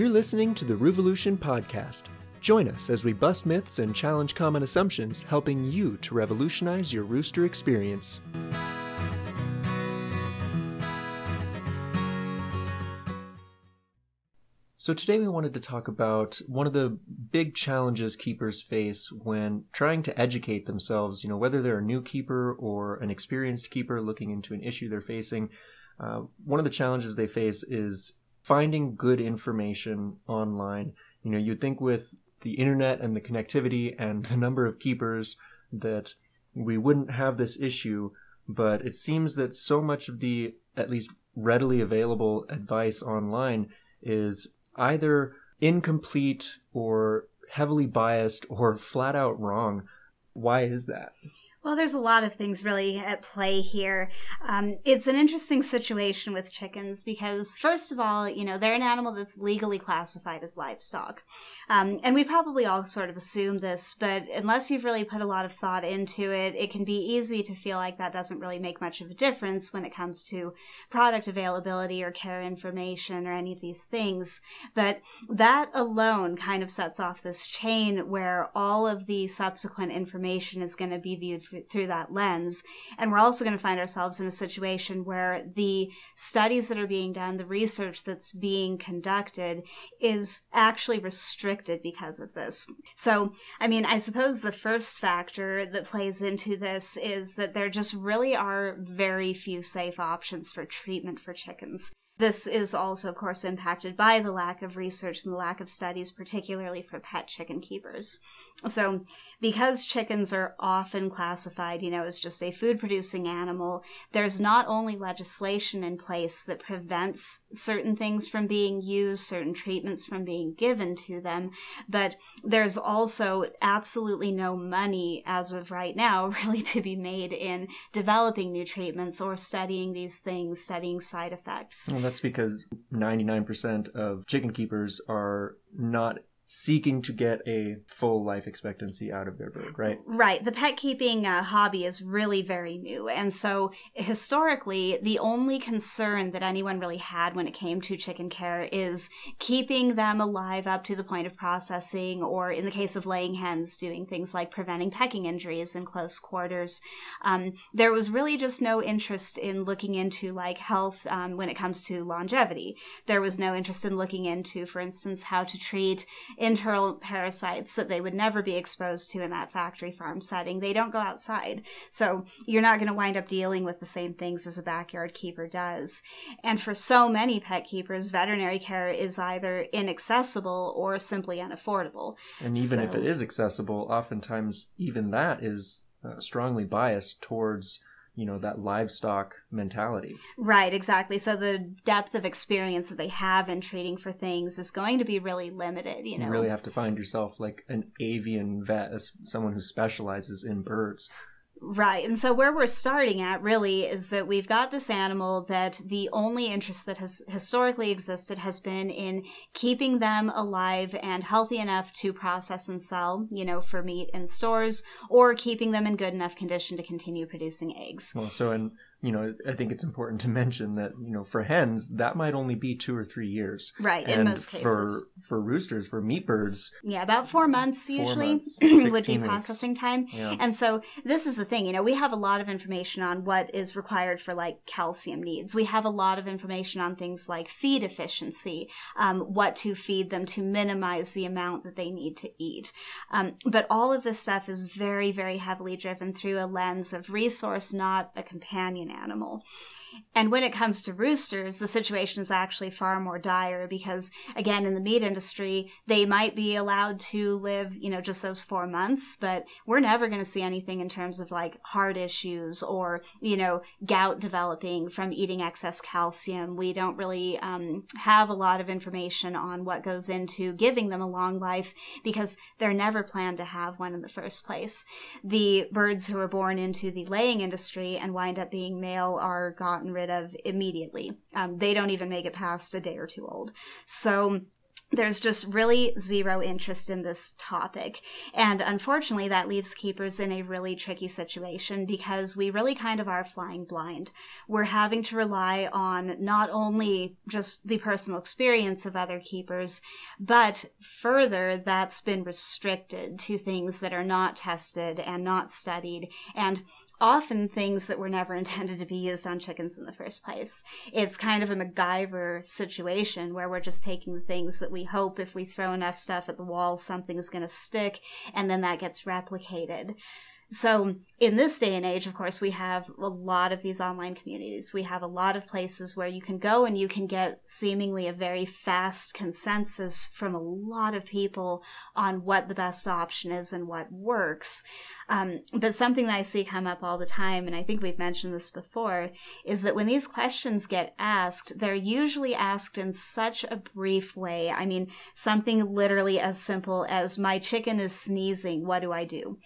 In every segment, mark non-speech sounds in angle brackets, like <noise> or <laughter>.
You're listening to the Roovolution Podcast. Join us as we bust myths and challenge common assumptions, helping you to revolutionize your rooster experience. So, today we wanted to talk about one of the big challenges keepers face when trying to educate themselves, you know, whether they're a new keeper or an experienced keeper looking into an issue they're facing. Uh, one of the challenges they face is finding good information online. You know, you'd think with the internet and the connectivity and <laughs> the number of keepers that we wouldn't have this issue, but it seems that so much of the at least readily available advice online is either incomplete or heavily biased or <laughs> flat out wrong. Why is that? Well, there's a lot of things really at play here. Um, it's an interesting situation with chickens because, first of all, you know, they're an animal that's legally classified as livestock. Um, and we probably all sort of assume this, but unless you've really put a lot of thought into it, it can be easy to feel like that doesn't really make much of a difference when it comes to product availability or care information or any of these things. But that alone kind of sets off this chain where all of the subsequent information is going to be viewed through that lens. And we're also going to find ourselves in a situation where the studies that are being done, the research that's being conducted is actually restricted because of this. So, I mean, I suppose the first factor that plays into this is that there just really are very few safe options for treatment for chickens. This is also, of course, impacted by the lack of research and the lack of studies, particularly for pet chicken keepers. So, because chickens are often classified, you know, as just a food producing animal, there's not only legislation in place that prevents certain things from being used, certain treatments from being given to them, but there's also absolutely no money as of right now <laughs> really to be made in developing new treatments or studying these things, studying side effects. Well, that's because 99% of chicken keepers are not seeking to get a full life expectancy out of their bird, right? Right. The pet keeping uh, hobby is really very new. And so historically, the only concern that anyone really had when it came to chicken care is keeping them alive up to the point of processing, or in the case of laying hens, doing things like preventing pecking injuries in close quarters. Um, there was really just no interest in looking into like health um, when it comes to longevity. There was no interest in looking into, for instance, how to treat internal parasites that they would never be exposed to in that factory farm setting. They don't go outside. So you're not going to wind up dealing with the same things as a backyard keeper does. And for so many pet keepers, veterinary care is either inaccessible or simply unaffordable. And even so, if it is accessible, oftentimes even that is uh, strongly biased towards you know that livestock mentality. Right exactly. So the depth of experience that they have in treating for things is going to be really limited you know? you really have to find yourself like an avian vet as someone who specializes in birds Right. And so where we're starting at really is that we've got this animal that the only interest that has historically existed has been in keeping them alive and healthy enough to process and sell, you know, for meat in stores or keeping them in good enough condition to continue producing eggs. Well, so in you know, I think it's important to mention that you know for hens that might only be two or three years, right? And in most cases, for for roosters, for meat birds, yeah, about four months four usually months, <clears throat> would be processing time. Yeah. And so this is the thing, you know, we have a lot of information on what is required for like calcium needs. We have a lot of information on things like feed efficiency, um, what to feed them to minimize the amount that they need to eat. Um, but all of this stuff is very, very heavily driven through a lens of resource, not a companion animal. And when it comes to roosters, the situation is actually far more dire because, again, in the meat industry, they might be allowed to live, you know, just those four months, but we're never going to see anything in terms of like heart issues or, you know, gout developing from eating excess calcium. We don't really um, have a lot of information on what goes into giving them a long life because they're never planned to have one in the first place. The birds who are born into the laying industry and wind up being male are gotten rid of immediately. Um, they don't even make it past a day or two old. So there's just really zero interest in this topic. And unfortunately, that leaves keepers in a really tricky situation because we really kind of are flying blind. We're having to rely on not only just the personal experience of other keepers, but further, that's been restricted to things that are not tested and not studied and often things that were never <laughs> intended to be used on chickens in the first place. It's kind of a MacGyver situation where we're just taking the things that we hope if we throw enough stuff at the wall, something's going to stick, and then that gets replicated. So, in this day and age, of course, we have a lot of these online communities. We have a lot of places where you can go and you can get seemingly a very fast consensus from a lot of people on what the best option is and what works. Um, but something that I see come up all the time, and I think we've mentioned this before, is that when these questions get asked, they're usually asked in such a brief way. I mean, something literally as simple as, My chicken is sneezing, what do I do?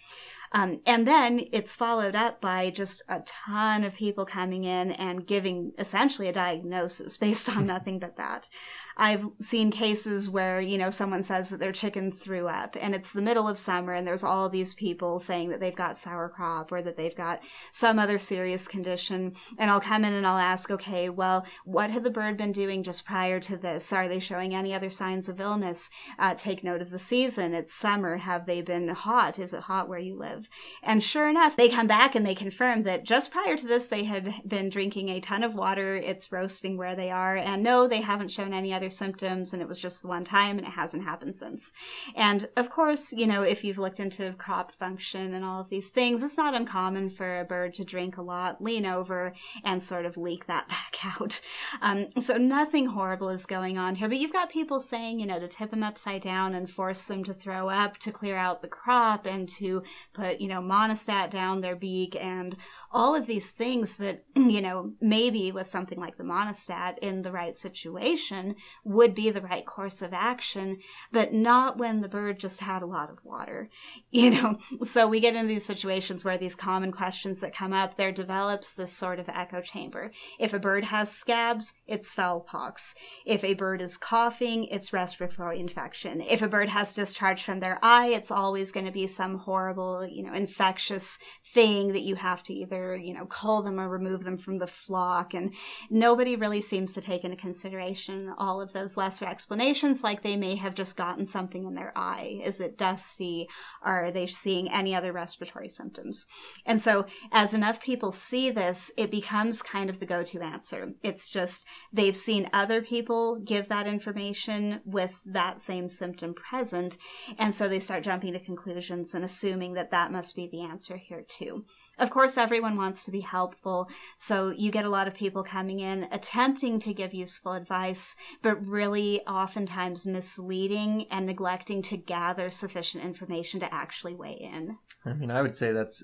Um, and then it's followed up by just a ton of people coming in and giving essentially a diagnosis based on <laughs> nothing but that. I've seen cases where, you know, someone says that their chicken threw up and it's the middle of summer and there's all these people saying that they've got sour crop or that they've got some other serious condition. And I'll come in and I'll ask, okay, well, what had the bird been doing just prior to this? Are they showing any other signs of illness? Uh, take note of the season. It's summer. Have they been hot? Is it hot where you live? And sure enough, they come back and they confirm that just prior to this, they had been drinking a ton of water. It's roasting where they are. And no, they haven't shown any other other symptoms and it was just one time and it hasn't happened since. And of course, you know, if you've looked into crop function and all of these things, it's not uncommon for a bird to drink a lot, lean over, and sort of leak that <laughs> back out. Um, so nothing horrible is going on here, but you've got people saying, you know, to tip them upside down and force them to throw up to clear out the crop and to put, you know, Monistat down their beak and all of these things that, you know, maybe with something like the Monistat in the right situation would be the right course of action, but not when the bird just had a lot of water, <laughs> you know? So we get into these situations where these common questions that come up, there develops this sort of echo chamber. If a bird has scabs, it's fowl pox. If a bird is coughing, it's respiratory infection. If a bird has discharge from their eye, it's always going to be some horrible, you know, infectious thing that you have to either, you know, cull them or remove them from the flock. And nobody really seems to take into consideration all of those lesser explanations, like they may have just gotten something in their eye. Is it dusty? Are they seeing any other respiratory symptoms? And so, as enough people see this, it becomes kind of the go to answer. It's just they've seen other people give that information with that same symptom present. And so they start jumping to conclusions and assuming that that must be the answer here, too. Of course, everyone wants to be helpful, so you get a lot of people coming in attempting to give useful advice, but really oftentimes misleading and neglecting to gather sufficient information to actually weigh in. I mean, I would say that's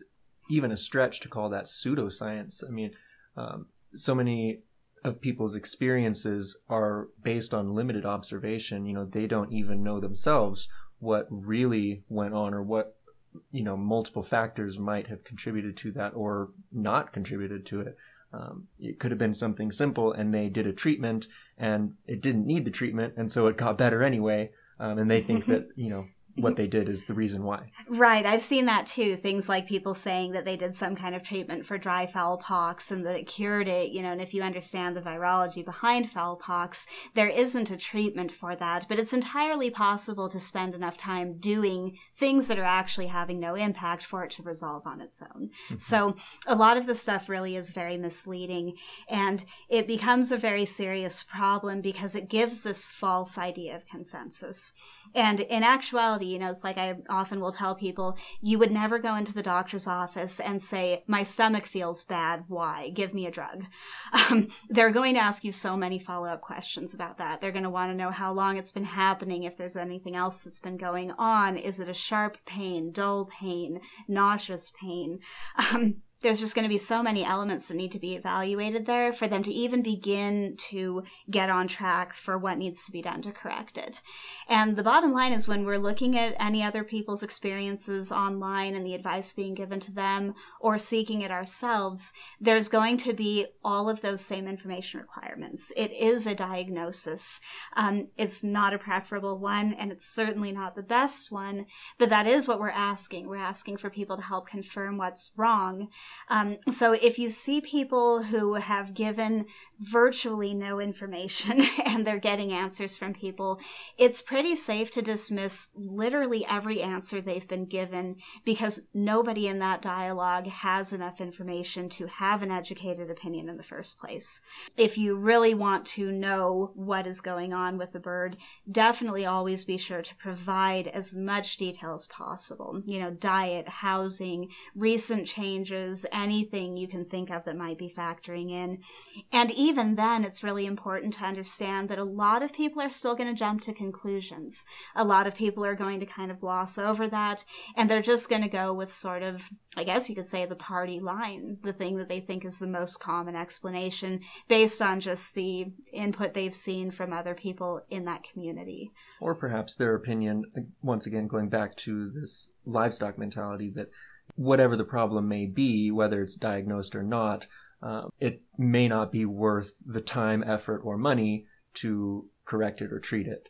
even a stretch to call that pseudoscience. I mean, um, so many of people's experiences are based on limited observation. You know, they don't even know themselves what really went on or what you know multiple factors might have contributed to that or not contributed to it. Um, it could have been something simple, and they did a treatment, and it didn't need the treatment, and so it got better anyway. Um, and they think <laughs> that you know what they did is the reason why. Right. I've seen that too. Things like people saying that they did some kind of treatment for dry fowl pox and that it cured it, you know, and if you understand the virology behind fowl pox, there isn't a treatment for that, but it's entirely possible to spend enough time doing things that are actually having no impact for it to resolve on its own. Mm-hmm. So a lot of the stuff really is very misleading and it becomes a very serious problem because it gives this false idea of consensus. And in actuality, you know, it's like I often will tell people, you would never go into the doctor's office and say, my stomach feels bad. Why? Give me a drug. Um, they're going to ask you so many follow up questions about that. They're going to want to know how long it's been happening, if there's anything else that's been going on. Is it a sharp pain, dull pain, nauseous pain? Um, there's just going to be so many elements that need to be evaluated there for them to even begin to get on track for what needs to be done to correct it. And the bottom line is when we're looking at any other people's experiences online and the advice being given to them or seeking it ourselves, there's going to be all of those same information requirements. It is a diagnosis. Um, it's not a preferable one and it's certainly not the best one, but that is what we're asking. We're asking for people to help confirm what's wrong um, so if you see people who have given virtually no information <laughs> and they're getting answers from people, it's pretty safe to dismiss literally every answer they've been given because nobody in that dialogue has enough information to have an educated opinion in the first place. If you really want to know what is going on with the bird, definitely always be sure to provide as much detail as possible. You know, diet, housing, recent changes, anything you can think of that might be factoring in. And even then, it's really important to understand that a lot of people are still going to jump to conclusions. A lot of people are going to kind of gloss over that, and they're just going to go with sort of, I guess you could say, the party line, the thing that they think is the most common explanation based on just the input they've seen from other people in that community. Or perhaps their opinion, once again, going back to this livestock mentality that whatever the problem may be, whether it's diagnosed or not, uh, it may not be worth the time, effort, or money to correct it or treat it.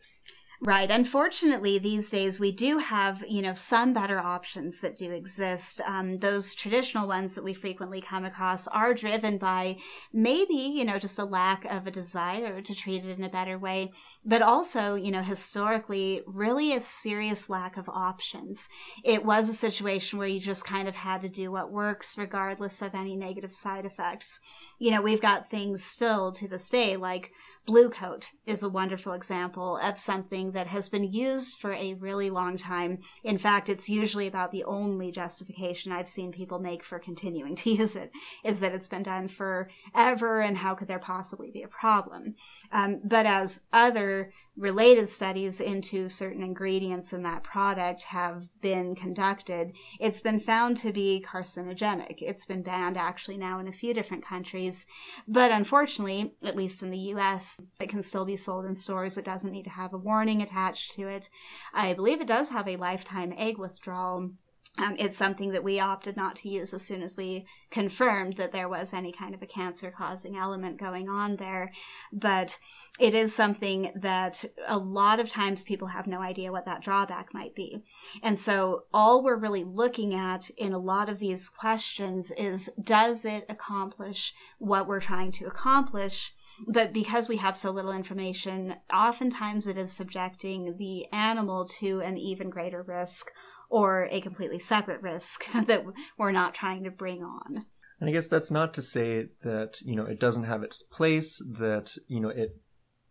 Right. Unfortunately, these days we do have, you know, some better options that do exist. Um, those traditional ones that we frequently come across are driven by maybe, you know, just a lack of a desire to treat it in a better way, but also, you know, historically, really a serious lack of options. It was a situation where you just kind of had to do what works regardless of any negative side effects. You know, we've got things still to this day like Blu-Kote is a wonderful example of something that has been used for a really long time. In fact, it's usually about the only justification I've seen people make for continuing <laughs> to use it is that it's been done forever and how could there possibly be a problem? Um, but as other related studies into certain ingredients in that product have been conducted, it's been found to be carcinogenic. It's been banned actually now in a few different countries. But unfortunately, at least in the US, it can still be sold in stores. It doesn't need to have a warning attached to it. I believe it does have a lifetime egg withdrawal um, it's something that we opted not to use as soon as we confirmed that there was any kind of a cancer causing element going on there. But it is something that a lot of times people have no idea what that drawback might be. And so all we're really looking at in a lot of these questions is does it accomplish what we're trying to accomplish? but because we have so little information, oftentimes it is subjecting the animal to an even greater risk or a completely separate risk <laughs> that we're not trying to bring on. And I guess that's not to say that, you know, it doesn't have its place, that, you know, it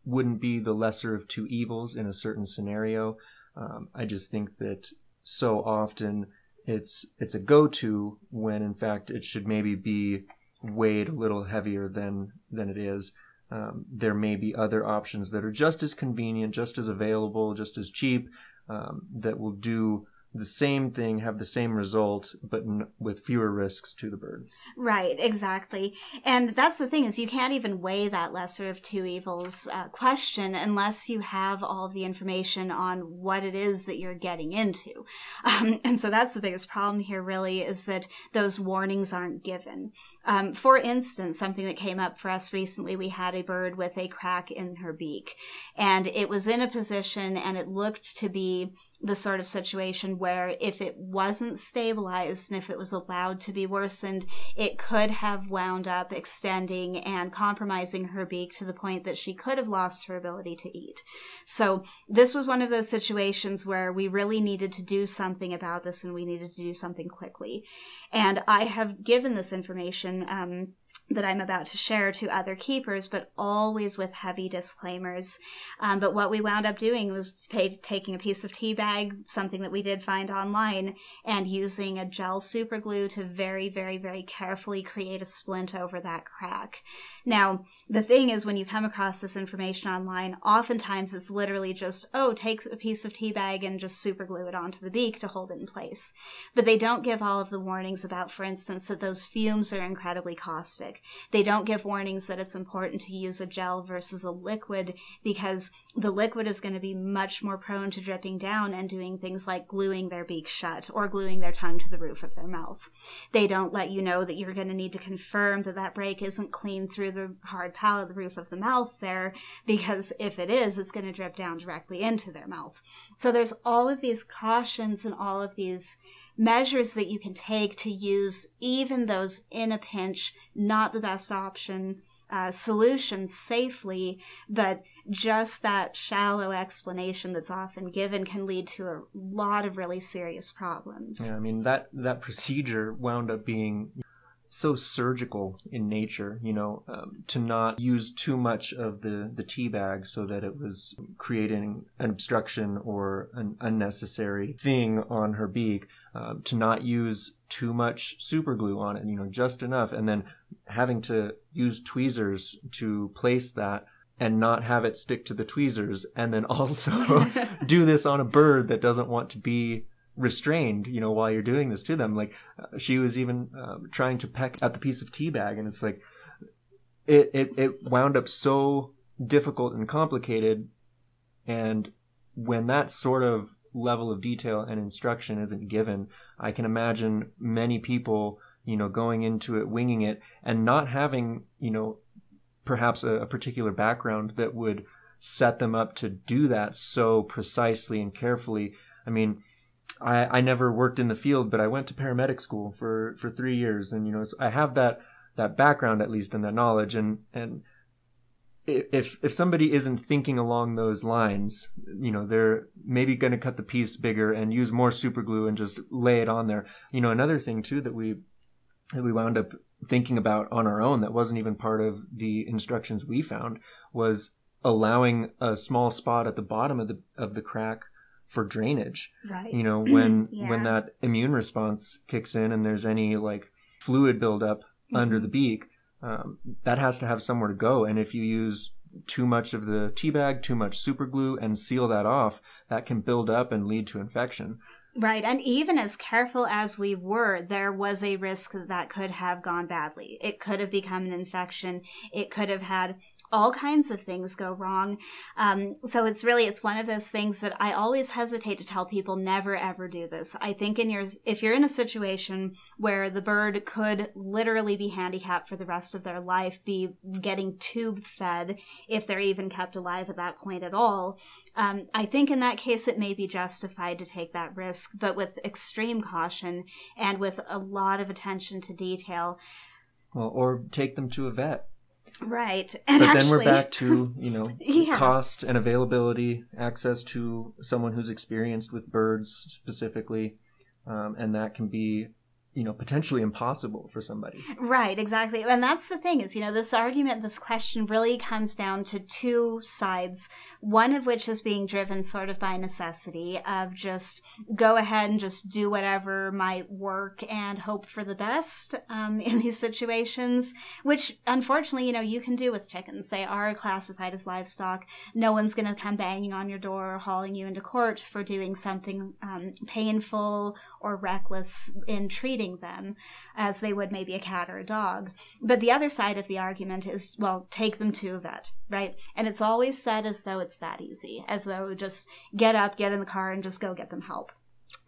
wouldn't be the lesser of two evils in a certain scenario. Um, I just think that so often it's it's a go-to when in fact it should maybe be weighed a little heavier than than it is. Um, there may be other options that are just as convenient, just as available, just as cheap, um, that will do the same thing have the same result but n- with fewer risks to the bird. Right exactly. And that's the thing is you can't even weigh that lesser of two evils uh, question unless you have all the information on what it is that you're getting into. <laughs> Um, and so that's the biggest problem here really is that those warnings aren't given. Um, for instance something that came up for us recently we had a bird with a crack in her beak. And it was in a position and it looked to be the sort of situation where if it wasn't stabilized and if it was allowed to be worsened, it could have wound up extending and compromising her beak to the point that she could have lost her ability to eat. So this was one of those situations where we really needed to do something about this and we needed to do something quickly. And I have given this information um, that I'm about to share to other keepers, but always with heavy disclaimers. Um, but what we wound up doing was pay, taking a piece of tea bag, something that we did find online, and using a gel super glue to very, very, very carefully create a splint over that crack. Now, the thing is, when you come across this information online, oftentimes it's literally just, oh, take a piece of tea bag and just super glue it onto the beak to hold it in place. But they don't give all of the warnings about, for instance, that those fumes are incredibly caustic they don't give warnings that it's important to use a gel versus a liquid because the liquid is going to be much more prone to dripping down and doing things like gluing their beak shut or gluing their tongue to the roof of their mouth. They don't let you know that you're going to need to confirm that that break isn't clean through the hard palate, the roof of the mouth there, because if it is, it's going to drip down directly into their mouth. So there's all of these cautions and all of these measures that you can take to use even those in a pinch, not the best option uh, solutions safely, but just that shallow explanation that's often given can lead to a lot of really serious problems. Yeah, I mean that that procedure wound up being so surgical in nature, you know, um, to not use too much of the, the tea bag so that it was creating an obstruction or an unnecessary thing on her beak, um, to not use too much super glue on it, you know, just enough, and then having to use tweezers to place that and not have it stick to the tweezers, and then <laughs> also <laughs> do this on a bird that doesn't want to be restrained, you know, while you're doing this to them. Like uh, she was even um, trying to peck at the piece of tea bag, and it's like it, it it wound up so difficult and complicated. And when that sort of level of detail and instruction isn't given, I can imagine many people, you know, going into it, winging it, and not having, you know, perhaps a, a particular background that would set them up to do that so precisely and carefully. I mean, I, I never worked in the field, but I went to paramedic school for, for three years. And, you know, so I have that, that background at least and that knowledge. And, and if, if somebody isn't thinking along those lines, you know, they're maybe going to cut the piece bigger and use more super glue and just lay it on there. You know, another thing too that we, that we wound up thinking about on our own that wasn't even part of the instructions we found was allowing a small spot at the bottom of the, of the crack for drainage. Right. You know, <clears throat> when yeah. when that immune response kicks in and there's any like fluid buildup mm-hmm. under the beak, um, that has to have somewhere to go. And if you use too much of the tea bag, too much super glue, and seal that off, that can build up and lead to infection. Right. And even as careful as we were, there was a risk that that could have gone badly. It could have become an infection. It could have had all kinds of things go wrong. Um, so it's really, it's one of those things that I always hesitate to tell people never ever do this. I think in your, if you're in a situation where the bird could literally be handicapped for the rest of their life, be getting tube fed if they're even kept alive at that point at all, um, I think in that case it may be justified to take that risk, but with extreme caution and with a lot of attention to detail. Well, or take them to a vet Right. <laughs> And but actually, then we're back to, you know, <laughs> yeah. cost and availability, access to someone who's experienced with birds specifically. Um, and that can be you know potentially impossible for somebody. Right exactly. And that's the thing is you know this argument this question really comes down to two sides one of which is being driven sort of by necessity of just go ahead and just do whatever might work and hope for the best um, in these situations which unfortunately you know you can do with chickens. They are classified as livestock. No one's going to come banging on your door or hauling you into court for doing something um, painful or reckless in treating treating them as they would maybe a cat or a dog. But the other side of the argument is, well, take them to a vet, right? And it's always said as though it's that easy, as though just get up, get in the car, and just go get them help.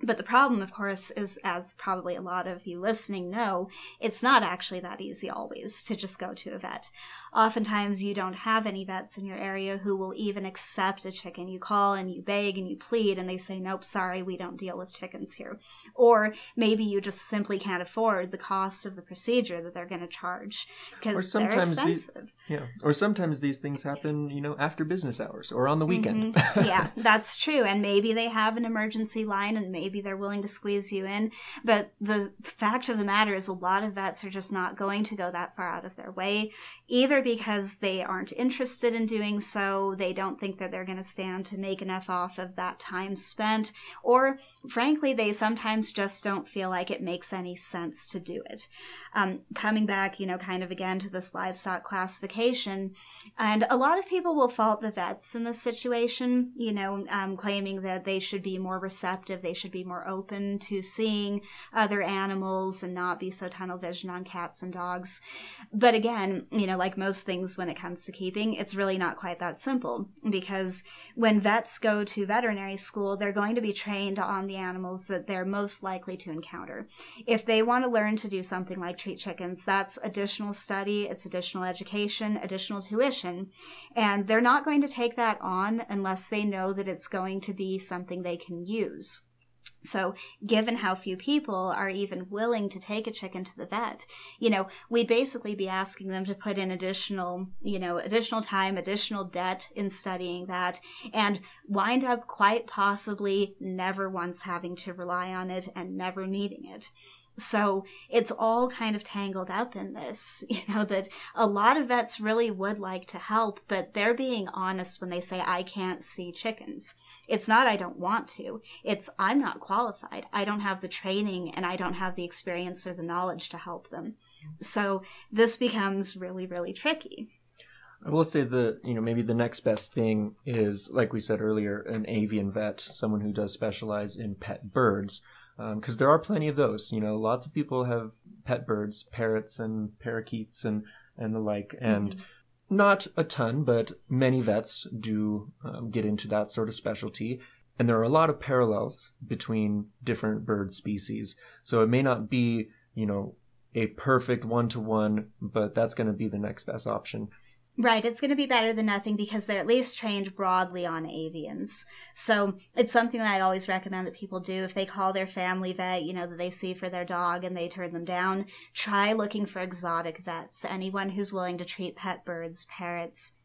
But the problem, of course, is as probably a lot of you listening know, it's not actually that easy always to just go to a vet. Oftentimes, you don't have any vets in your area who will even accept a chicken. You call and you beg and you plead, and they say, Nope, sorry, we don't deal with chickens here. Or maybe you just simply can't afford the cost of the procedure that they're going to charge because they're expensive. These, yeah. Or sometimes these things happen, you know, after business hours or on the weekend. Mm-hmm. <laughs> yeah, that's true. And maybe they have an emergency line and maybe maybe they're willing to squeeze you in. But the fact of the matter is, a lot of vets are just not going to go that far out of their way, either because they aren't interested in doing so, they don't think that they're going to stand to make enough off of that time spent, or frankly, they sometimes just don't feel like it makes any sense to do it. Um, coming back, you know, kind of again to this livestock classification, and a lot of people will fault the vets in this situation, you know, um, claiming that they should be more receptive, they should be more open to seeing other animals and not be so tunnel vision on cats and dogs. But again, you know, like most things when it comes to keeping, it's really not quite that simple because when vets go to veterinary school, they're going to be trained on the animals that they're most likely to encounter. If they want to learn to do something like treat chickens, that's additional study, it's additional education, additional tuition, and they're not going to take that on unless they know that it's going to be something they can use. So, given how few people are even willing to take a chicken to the vet, you know, we'd basically be asking them to put in additional, you know, additional time, additional debt in studying that, and wind up quite possibly never once having to rely on it and never needing it. So it's all kind of tangled up in this, <laughs> you know, that a lot of vets really would like to help, but they're being honest when they say, I can't see chickens. It's not, I don't want to. It's, I'm not qualified. I don't have the training and I don't have the experience or the knowledge to help them. So this becomes really, really tricky. I will say the you know maybe the next best thing is like we said earlier an avian vet, someone who does specialize in pet birds because um, there are plenty of those. You know, lots of people have pet birds, parrots and parakeets and and the like, and mm-hmm. not a ton, but many vets do um, get into that sort of specialty. And there are a lot of parallels between different bird species. So it may not be, you know, a perfect one to one, but that's going to be the next best option. Right, it's going to be better than nothing because they're at least trained broadly on avians. So it's something that I always recommend that people do if they call their family vet, you know, that they see for their dog and they turn them down. Try looking for exotic vets, anyone who's willing to treat pet birds, parrots,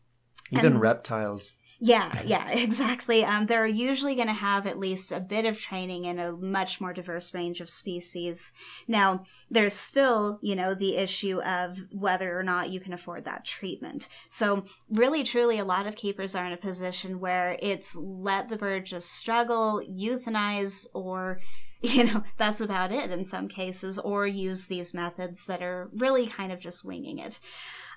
even and, reptiles. Yeah, yeah, <laughs> exactly. Um, they're usually going to have at least a bit of training in a much more diverse range of species. Now, there's still, you know, the issue of whether or not you can afford that treatment. So, really, truly, a lot of keepers are in a position where it's let the bird just struggle, euthanize, or <laughs> you know, that's about it in some cases, or use these methods that are really kind of just winging it.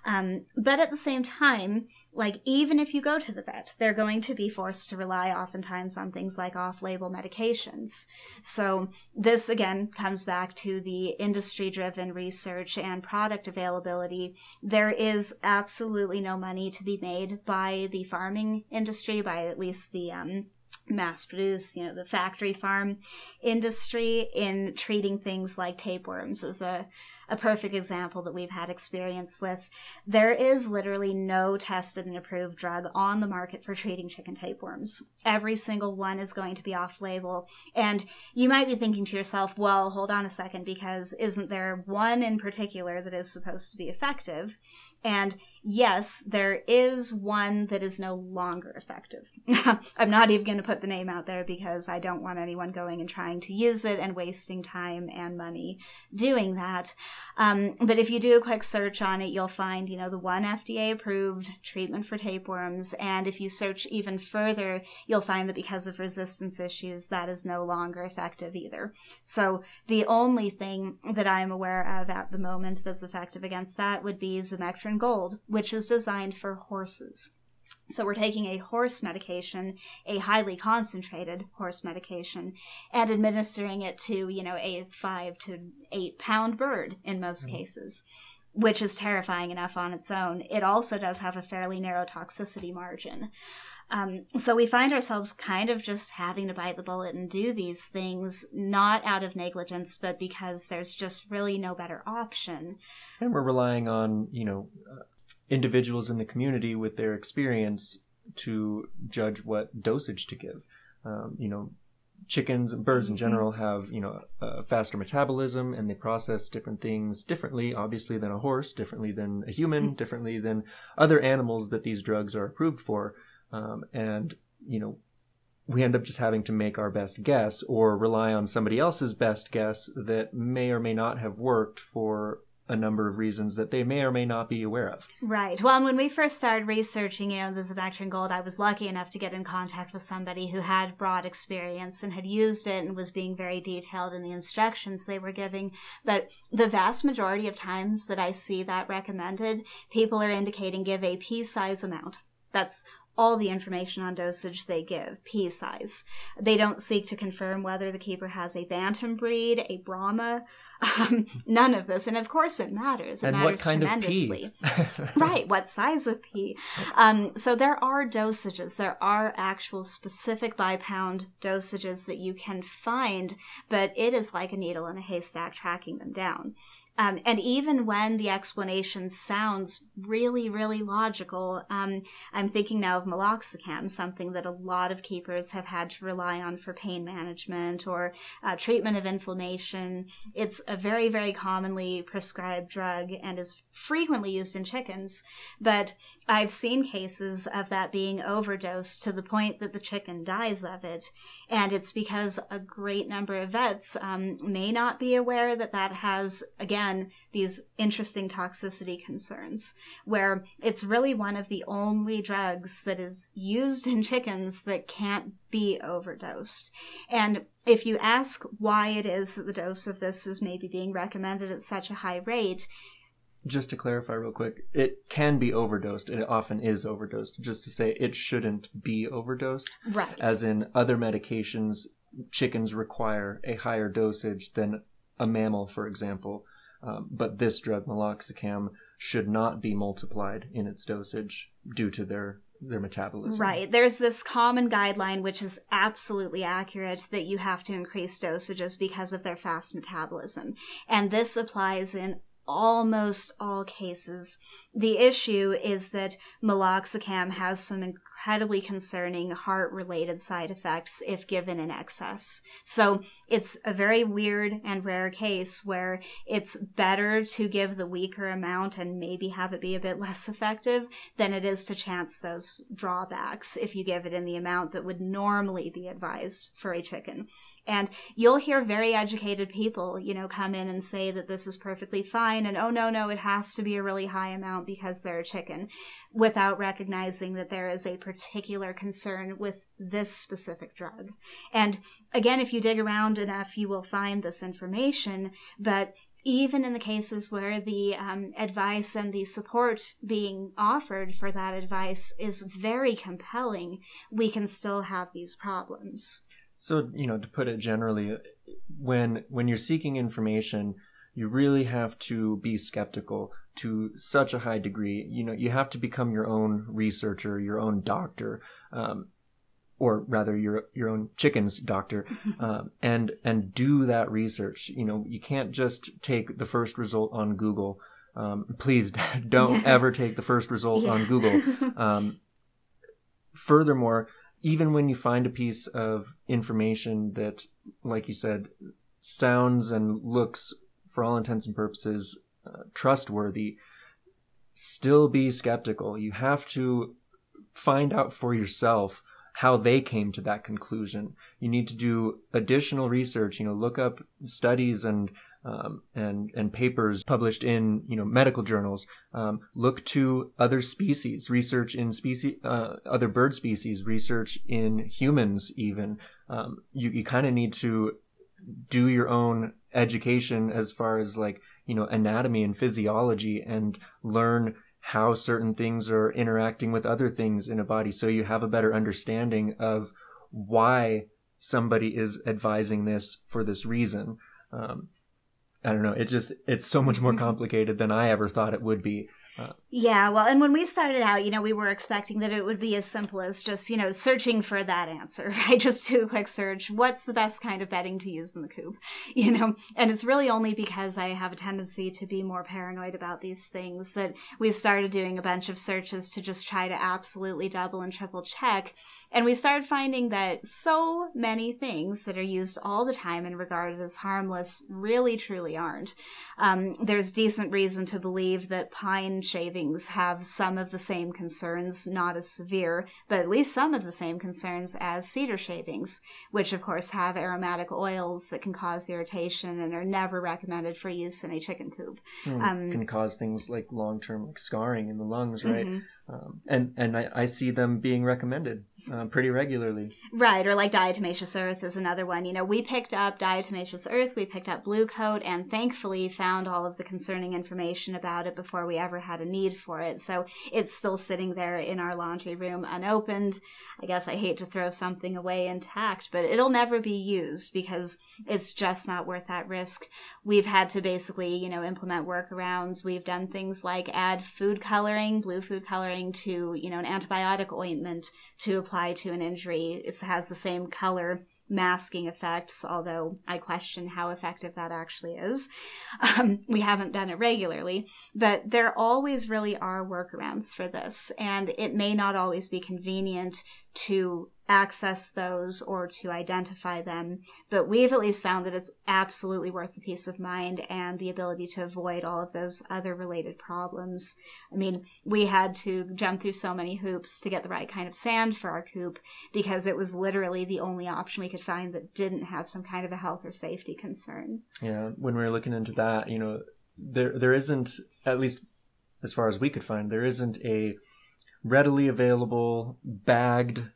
Um, but at the same time, like even if you go to the vet, they're going to be forced to rely oftentimes on things like off-label medications. So this again comes back to the industry-driven research and product availability. There is absolutely no money to be made by the farming industry, by at least the um, mass produce, you know, the factory farm industry in treating things like tapeworms is a a perfect example that we've had experience with. There is literally no tested and approved drug on the market for treating chicken tapeworms. Every single one is going to be off label. And you might be thinking to yourself, well, hold on a second, because isn't there one in particular that is supposed to be effective? And yes, there is one that is no longer effective. <laughs> I'm not even going to put the name out there because I don't want anyone going and trying to use it and wasting time and money doing that. Um, but if you do a quick search on it, you'll find, you know, the one FDA approved treatment for tapeworms. And if you search even further, you'll find that because of resistance issues, that is no longer effective either. So the only thing that I'm aware of at the moment that's effective against that would be Zimecterin Gold, which is designed for horses. So we're taking a horse medication, a highly concentrated horse medication, and administering it to, you know, a five to eight pound bird in most mm-hmm. cases, which is terrifying enough on its own. It also does have a fairly narrow toxicity margin. Um, so we find ourselves kind of just having to bite the bullet and do these things, not out of negligence, but because there's just really no better option. And we're relying on, you know, individuals in the community with their experience to judge what dosage to give. Um, you know, chickens and birds in mm-hmm. general have you know a faster metabolism and they process different things differently obviously than a horse differently than a human mm-hmm. differently than other animals that these drugs are approved for um, and, you know, we end up just having to make our best guess or rely on somebody else's best guess that may or may not have worked for a number of reasons that they may or may not be aware of. Right. Well, and when we first started researching, you know, the Zimecterin Gold, I was lucky enough to get in contact with somebody who had broad experience and had used it and was being very detailed in the instructions they were giving. But the vast majority of times that I see that recommended, people are indicating give a pea size amount. That's all the information on dosage they give, pea size. They don't seek to confirm whether the keeper has a bantam breed, a Brahma, <laughs> um, none of this. And of course it matters. It and matters tremendously. <laughs> right, what size of pea. Um, so there are dosages, there are actual specific by pound dosages that you can find, but it is like a needle in a haystack tracking them down. Um, and even when the explanation sounds really, really logical, um, I'm thinking now of meloxicam, something that a lot of keepers have had to rely on for pain management or uh, treatment of inflammation. It's a very, very commonly prescribed drug and is frequently used in chickens. But I've seen cases of that being overdosed to the point that the chicken dies of it. And it's because a great number of vets um, may not be aware that that has, again, these interesting toxicity concerns, where it's really one of the only drugs that is used in chickens that can't be overdosed. And if you ask why it is that the dose of this is maybe being recommended at such a high rate, just to clarify real quick, it can be overdosed. It often is overdosed. Just to say it shouldn't be overdosed. Right. As in other medications, chickens require a higher dosage than a mammal, for example. Um, but this drug, meloxicam, should not be multiplied in its dosage due to their their metabolism. Right. There's this common guideline which is absolutely accurate that you have to increase dosages because of their fast metabolism. And this applies in almost all cases. The issue is that meloxicam has some incredibly concerning heart related side effects if given in excess. So it's a very weird and rare case where it's better to give the weaker amount and maybe have it be a bit less effective than it is to chance those drawbacks if you give it in the amount that would normally be advised for a chicken. And you'll hear very educated people, you know, come in and say that this is perfectly fine and oh no, no, it has to be a really high amount because they're a chicken without recognizing that there is a particular concern with this specific drug. And again, if you dig around enough, you will find this information, but even in the cases where the um, advice and the support being offered for that advice is very compelling, we can still have these problems. So, you know, to put it generally, when when you're seeking information, you really have to be skeptical to such a high degree. You know, you have to become your own researcher, your own doctor, um, or rather, your your own chicken's doctor, <laughs> um, and and do that research. You know, you can't just take the first result on Google. Um, please <laughs> don't ever take the first result yeah. on Google. <laughs> Um, furthermore, even when you find a piece of information that, like you said, sounds and looks, for all intents and purposes, uh, trustworthy, still be skeptical. You have to find out for yourself how they came to that conclusion. You need to do additional research, you know, look up studies and um, and and papers published in you know medical journals. Um, look to other species, research in species, uh, other bird species, research in humans. Even um, you you kind of need to do your own education as far as like you know anatomy and physiology and learn how certain things are interacting with other things in a body so you have a better understanding of why somebody is advising this for this reason um, I don't know. It just it's so much more mm-hmm. complicated than I ever thought it would be. Yeah, well, and when we started out, you know, we were expecting that it would be as simple as just, you know, searching for that answer, <laughs> right? Just do a quick search. What's the best kind of bedding to use in the coop? <laughs> You know, and it's really only because I have a tendency to be more paranoid about these things that we started doing a bunch of searches to just try to absolutely double and triple check. And we started finding that so many things that are used all the time and regarded as harmless really truly aren't. Um, there's decent reason to believe that pine shavings have some of the same concerns, not as severe, but at least some of the same concerns as cedar shavings, which of course have aromatic oils that can cause irritation and are never recommended for use in a chicken coop. Mm, um, can cause things like long term like scarring in the lungs, right? Mm-hmm. Um, and and I, I see them being recommended uh, pretty regularly. Right, or like diatomaceous earth is another one. You know, we picked up diatomaceous earth, we picked up Blu-Kote, and thankfully found all of the concerning information about it before we ever had a need for it. So it's still sitting there in our laundry room unopened. I guess I hate to throw something away intact, but it'll never be used because it's just not worth that risk. We've had to basically, you know, implement workarounds. We've done things like add food coloring, blue food coloring to, you know, an antibiotic ointment to apply to an injury. It has the same color masking effects, although I question how effective that actually is. Um, we haven't done it regularly, but there always really are workarounds for this, and it may not always be convenient to access those or to identify them. But we've at least found that it's absolutely worth the peace of mind and the ability to avoid all of those other related problems. I mean, we had to jump through so many hoops to get the right kind of sand for our coop because it was literally the only option we could find that didn't have some kind of a health or safety concern. Yeah, when we were looking into that, you know, there there isn't at least as far as we could find, there isn't a readily available bagged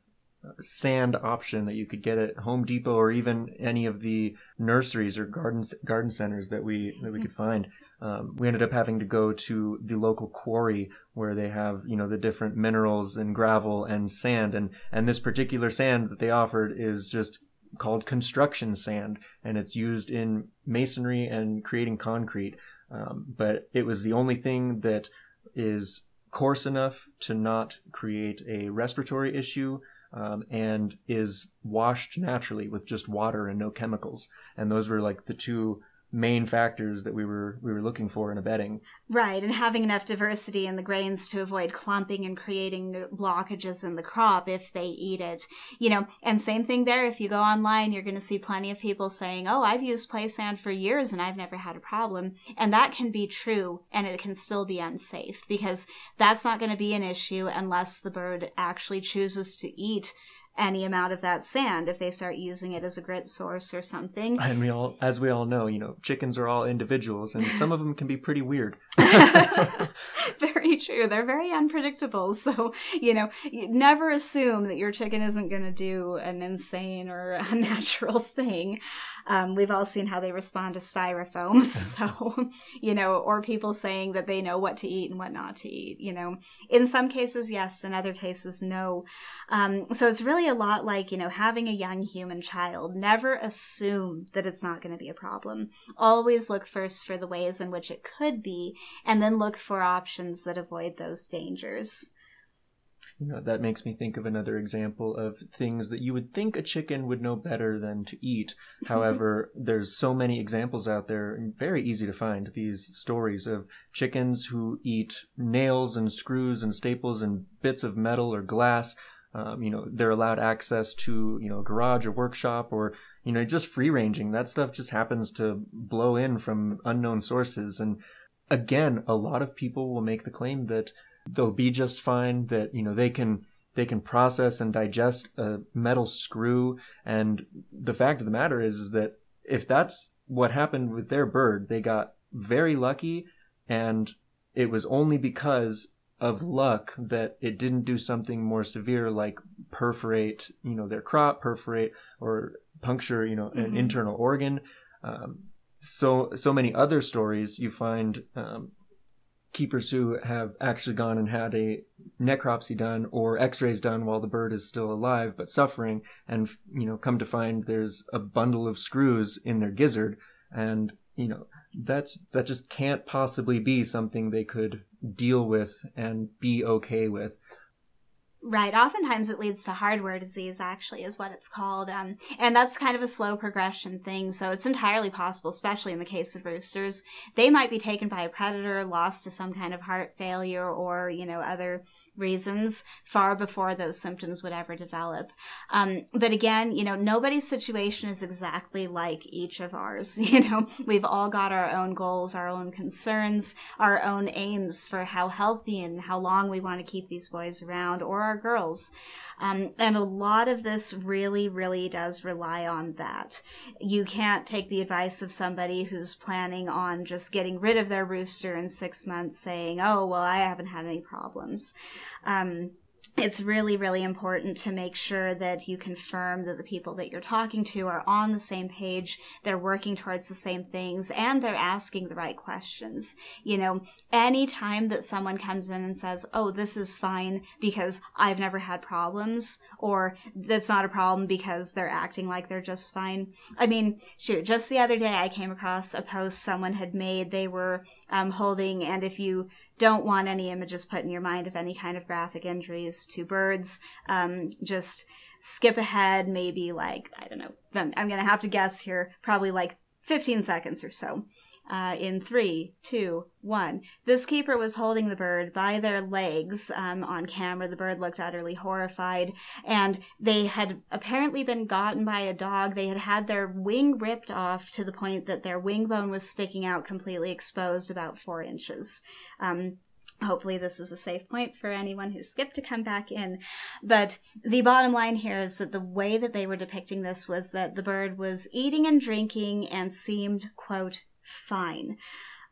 sand option that you could get at Home Depot or even any of the nurseries or garden garden centers that we that we could find. Um, we ended up having to go to the local quarry where they have you know the different minerals and gravel and sand and and this particular sand that they offered is just called construction sand and it's used in masonry and creating concrete. Um, but it was the only thing that is coarse enough to not create a respiratory issue um, and is washed naturally with just water and no chemicals. And those were like the two main factors that we were we were looking for in a bedding. Right, and having enough diversity in the grains to avoid clumping and creating blockages in the crop if they eat it. You know, and same thing there. If you go online, you're going to see plenty of people saying, "Oh, I've used play sand for years and I've never had a problem," and that can be true, and it can still be unsafe because that's not going to be an issue unless the bird actually chooses to eat any amount of that sand if they start using it as a grit source or something. And we all, as we all know, you know, chickens are all individuals, and some of them can be pretty weird. <laughs> <laughs> very true. They're very unpredictable. So you know, you never assume that your chicken isn't going to do an insane or unnatural <laughs> thing. Um, we've all seen how they respond to styrofoam. So you know, or people saying that they know what to eat and what not to eat. You know, in some cases, yes. In other cases, no. Um, so it's really really a lot like, you know, having a young human child. Never assume that it's not going to be a problem. Always look first for the ways in which it could be, and then look for options that avoid those dangers. You know, that makes me think of another example of things that you would think a chicken would know better than to eat. Mm-hmm. However, there's so many examples out there, and very easy to find these stories of chickens who eat nails and screws and staples and bits of metal or glass um, you know, they're allowed access to, you know, a garage or workshop or, you know, just free ranging. That stuff just happens to blow in from unknown sources. And again, a lot of people will make the claim that they'll be just fine, that, you know, they can, they can process and digest a metal screw. And the fact of the matter is, is that if that's what happened with their bird, they got very lucky and it was only because of luck that it didn't do something more severe like perforate, you know, their crop, perforate or puncture, you know, an mm-hmm. internal organ. Um, so so many other stories you find um, keepers who have actually gone and had a necropsy done or x-rays done while the bird is still alive but suffering and you know come to find there's a bundle of screws in their gizzard and you know that's that just can't possibly be something they could deal with and be okay with. Right. Oftentimes it leads to hardware disease, actually, is what it's called. Um, and that's kind of a slow progression thing. So it's entirely possible, especially in the case of roosters. They might be taken by a predator, lost to some kind of heart failure or, you know, other reasons far before those symptoms would ever develop. Um, but again, you know, nobody's situation is exactly like each of ours. <laughs> You know, we've all got our own goals, our own concerns, our own aims for how healthy and how long we want to keep these boys around or our girls. Um, and a lot of this really, really does rely on that. You can't take the advice of somebody who's planning on just getting rid of their rooster in six months saying, oh, well, I haven't had any problems. Um, it's really, really important to make sure that you confirm that the people that you're talking to are on the same page, they're working towards the same things, and they're asking the right questions. You know, anytime that someone comes in and says, Oh, this is fine because I've never had problems, or that's not a problem because they're acting like they're just fine. I mean, shoot, just the other day I came across a post someone had made. They were um, holding, and if you don't want any images put in your mind of any kind of graphic injuries to birds. Um, just skip ahead, maybe like, I don't know, I'm going to have to guess here, probably like 15 seconds or so uh, in three, two, one. This keeper was holding the bird by their legs um, on camera. The bird looked utterly horrified, and they had apparently been gotten by a dog. They had had their wing ripped off to the point that their wing bone was sticking out completely exposed about four inches. Um, hopefully this is a safe point for anyone who skipped to come back in but the bottom line here is that the way that they were depicting this was that the bird was eating and drinking and seemed quote fine.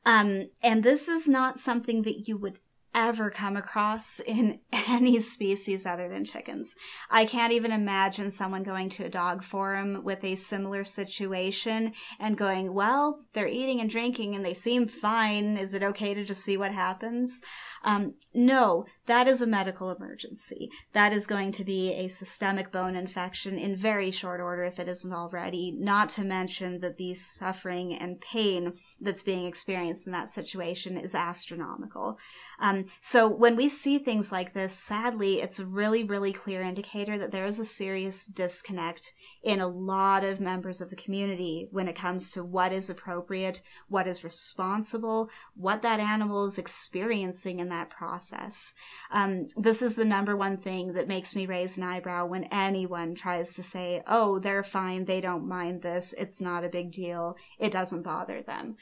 Um, and this is not something that you would ever come across <laughs> in any species other than chickens. I can't even imagine someone going to a dog forum with a similar situation and going, well, they're eating and drinking and they seem fine. Is it okay to just see what happens? Um, no, that is a medical emergency. That is going to be a systemic bone infection in very short order if it isn't already, not to mention that the suffering and pain that's being experienced in that situation is astronomical. Um, so when we see things like this, sadly, it's a really, really clear indicator that there is a serious disconnect in a lot of members of the community when it comes to what is appropriate, what is responsible, what that animal is experiencing in that process. Um, this is the number one thing that makes me raise an eyebrow when anyone tries to say, oh, they're fine, they don't mind this, it's not a big deal, it doesn't bother them.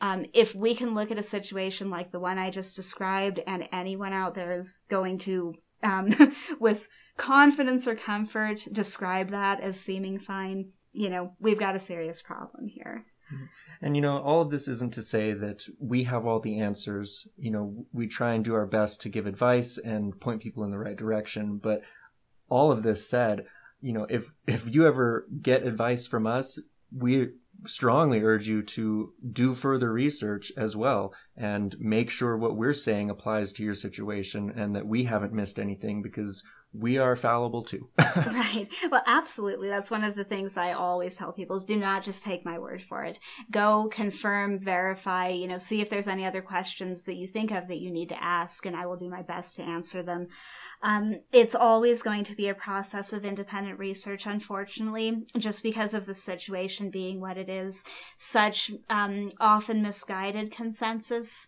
Um, if we can look at a situation like the one I just described, and anyone out there is going to, um, <laughs> with confidence or comfort, describe that as seeming fine, you know, we've got a serious problem here. Mm-hmm. And you know, all of this isn't to say that we have all the answers. You know, we try and do our best to give advice and point people in the right direction. But all of this said, you know, if if you ever get advice from us, we strongly urge you to do further research as well and make sure what we're saying applies to your situation and that we haven't missed anything because we are fallible too. <laughs> right. Well, absolutely. That's one of the things I always tell people is do not just take my word for it. Go confirm, verify, you know, see if there's any other questions that you think of that you need to ask and I will do my best to answer them. Um, it's always going to be a process of independent research, unfortunately, just because of the situation being what it is. Such um, often misguided consensus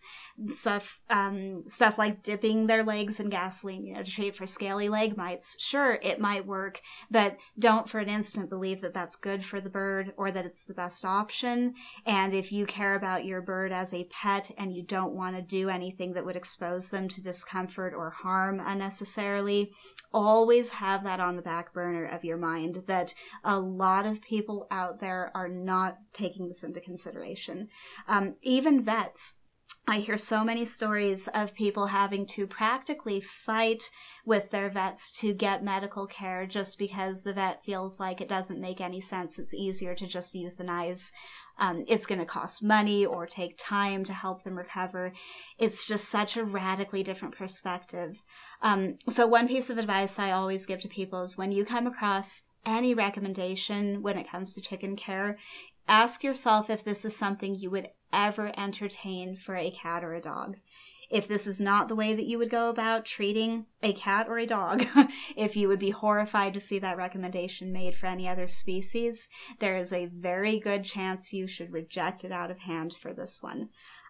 stuff, um, stuff like dipping their legs in gasoline, you know, to treat for scaly leg mites. Sure, it might work, but don't for an instant believe that that's good for the bird or that it's the best option. And if you care about your bird as a pet and you don't want to do anything that would expose them to discomfort or harm unnecessarily, always have that on the back burner of your mind that a lot of people out there are not taking this into consideration. Um, even vets I hear so many stories of people having to practically fight with their vets to get medical care just because the vet feels like it doesn't make any sense. It's easier to just euthanize. Um, it's going to cost money or take time to help them recover. It's just such a radically different perspective. Um, so, one piece of advice I always give to people is when you come across any recommendation when it comes to chicken care, ask yourself if this is something you would ever entertain for a cat or a dog. If this is not the way that you would go about treating a cat or a dog, <laughs> if you would be horrified to see that recommendation made for any other species, there is a very good chance you should reject it out of hand for this one.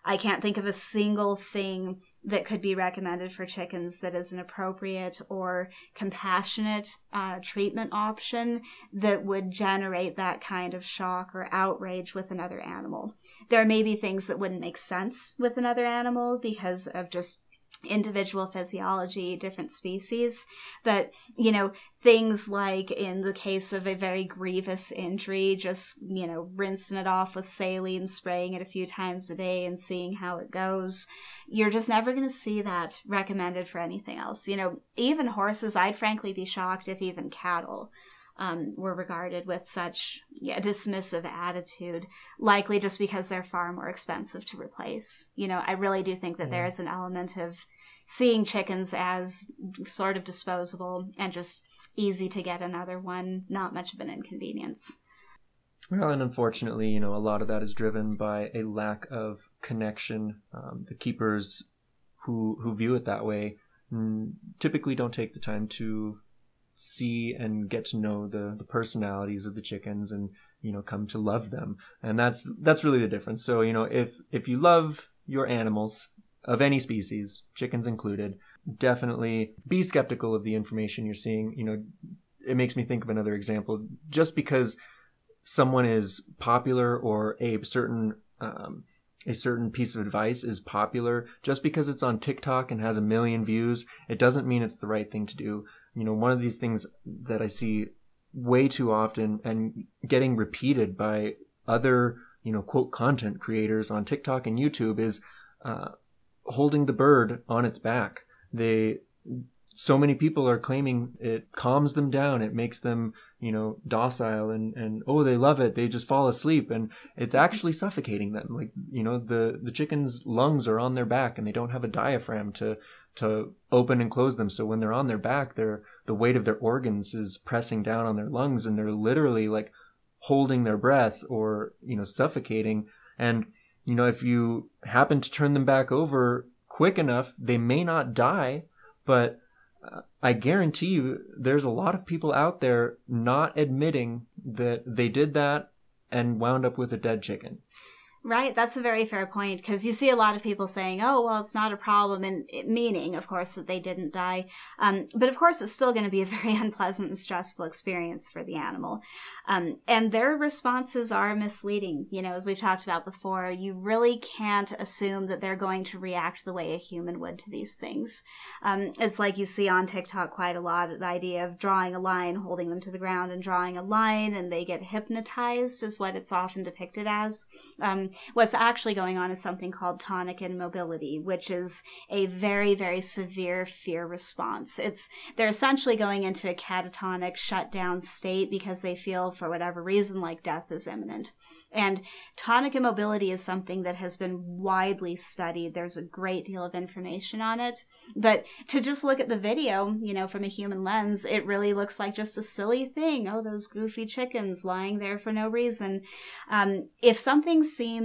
I can't think of a single thing that could be recommended for chickens that is an appropriate or compassionate uh, treatment option that would generate that kind of shock or outrage with another animal. There may be things that wouldn't make sense with another animal because of just individual physiology, different species. But, you know, things like in the case of a very grievous injury, just, you know, rinsing it off with saline, spraying it a few times a day and seeing how it goes. You're just never going to see that recommended for anything else. You know, even horses, I'd frankly be shocked if even cattle um, were regarded with such yeah, dismissive attitude, likely just because they're far more expensive to replace. You know, I really do think that there is an element of seeing chickens as sort of disposable and just easy to get another one, not much of an inconvenience. Well, and unfortunately, you know, a lot of that is driven by a lack of connection. Um, the keepers who who view it that way typically don't take the time to see and get to know the the personalities of the chickens and you know come to love them and that's that's really the difference so you know if if you love your animals of any species chickens included definitely be skeptical of the information you're seeing. You know it makes me think of another example. Just because someone is popular or a certain um, a certain piece of advice is popular just because it's on TikTok and has a million views it doesn't mean it's the right thing to do. You know, one of these things that I see way too often and getting repeated by other, you know, quote content creators on TikTok and YouTube is uh, holding the bird on its back. They, so many people are claiming it calms them down. It makes them, you know, docile and, and, oh, they love it. They just fall asleep and it's actually suffocating them. Like, you know, the, the chicken's lungs are on their back and they don't have a diaphragm to, to open and close them. So when they're on their back, they're, the weight of their organs is pressing down on their lungs and they're literally like holding their breath or, you know, suffocating. And, you know, if you happen to turn them back over quick enough, they may not die, but uh, I guarantee you there's a lot of people out there not admitting that they did that and wound up with a dead chicken. Right, that's a very fair point because you see a lot of people saying, "Oh, well, it's not a problem," and it, meaning, of course, that they didn't die. Um, but of course, it's still going to be a <laughs> very unpleasant and stressful experience for the animal. Um, and their responses are misleading. You know, as we've talked about before, you really can't assume that they're going to react the way a human would to these things. Um, it's like you see on TikTok quite a lot the idea of drawing a line, holding them to the ground, and drawing a line, and they get hypnotized, is what it's often depicted as. What's actually going on is something called tonic immobility, which is a very, very severe fear response. It's, they're essentially going into a catatonic shutdown state because they feel, for whatever reason, like death is imminent. And tonic immobility is something that has been widely studied. There's a great deal of information on it. But to just look at the video, you know, from a human lens, it really looks like just a silly thing. Oh, those goofy chickens lying there for no reason. Um, if something seems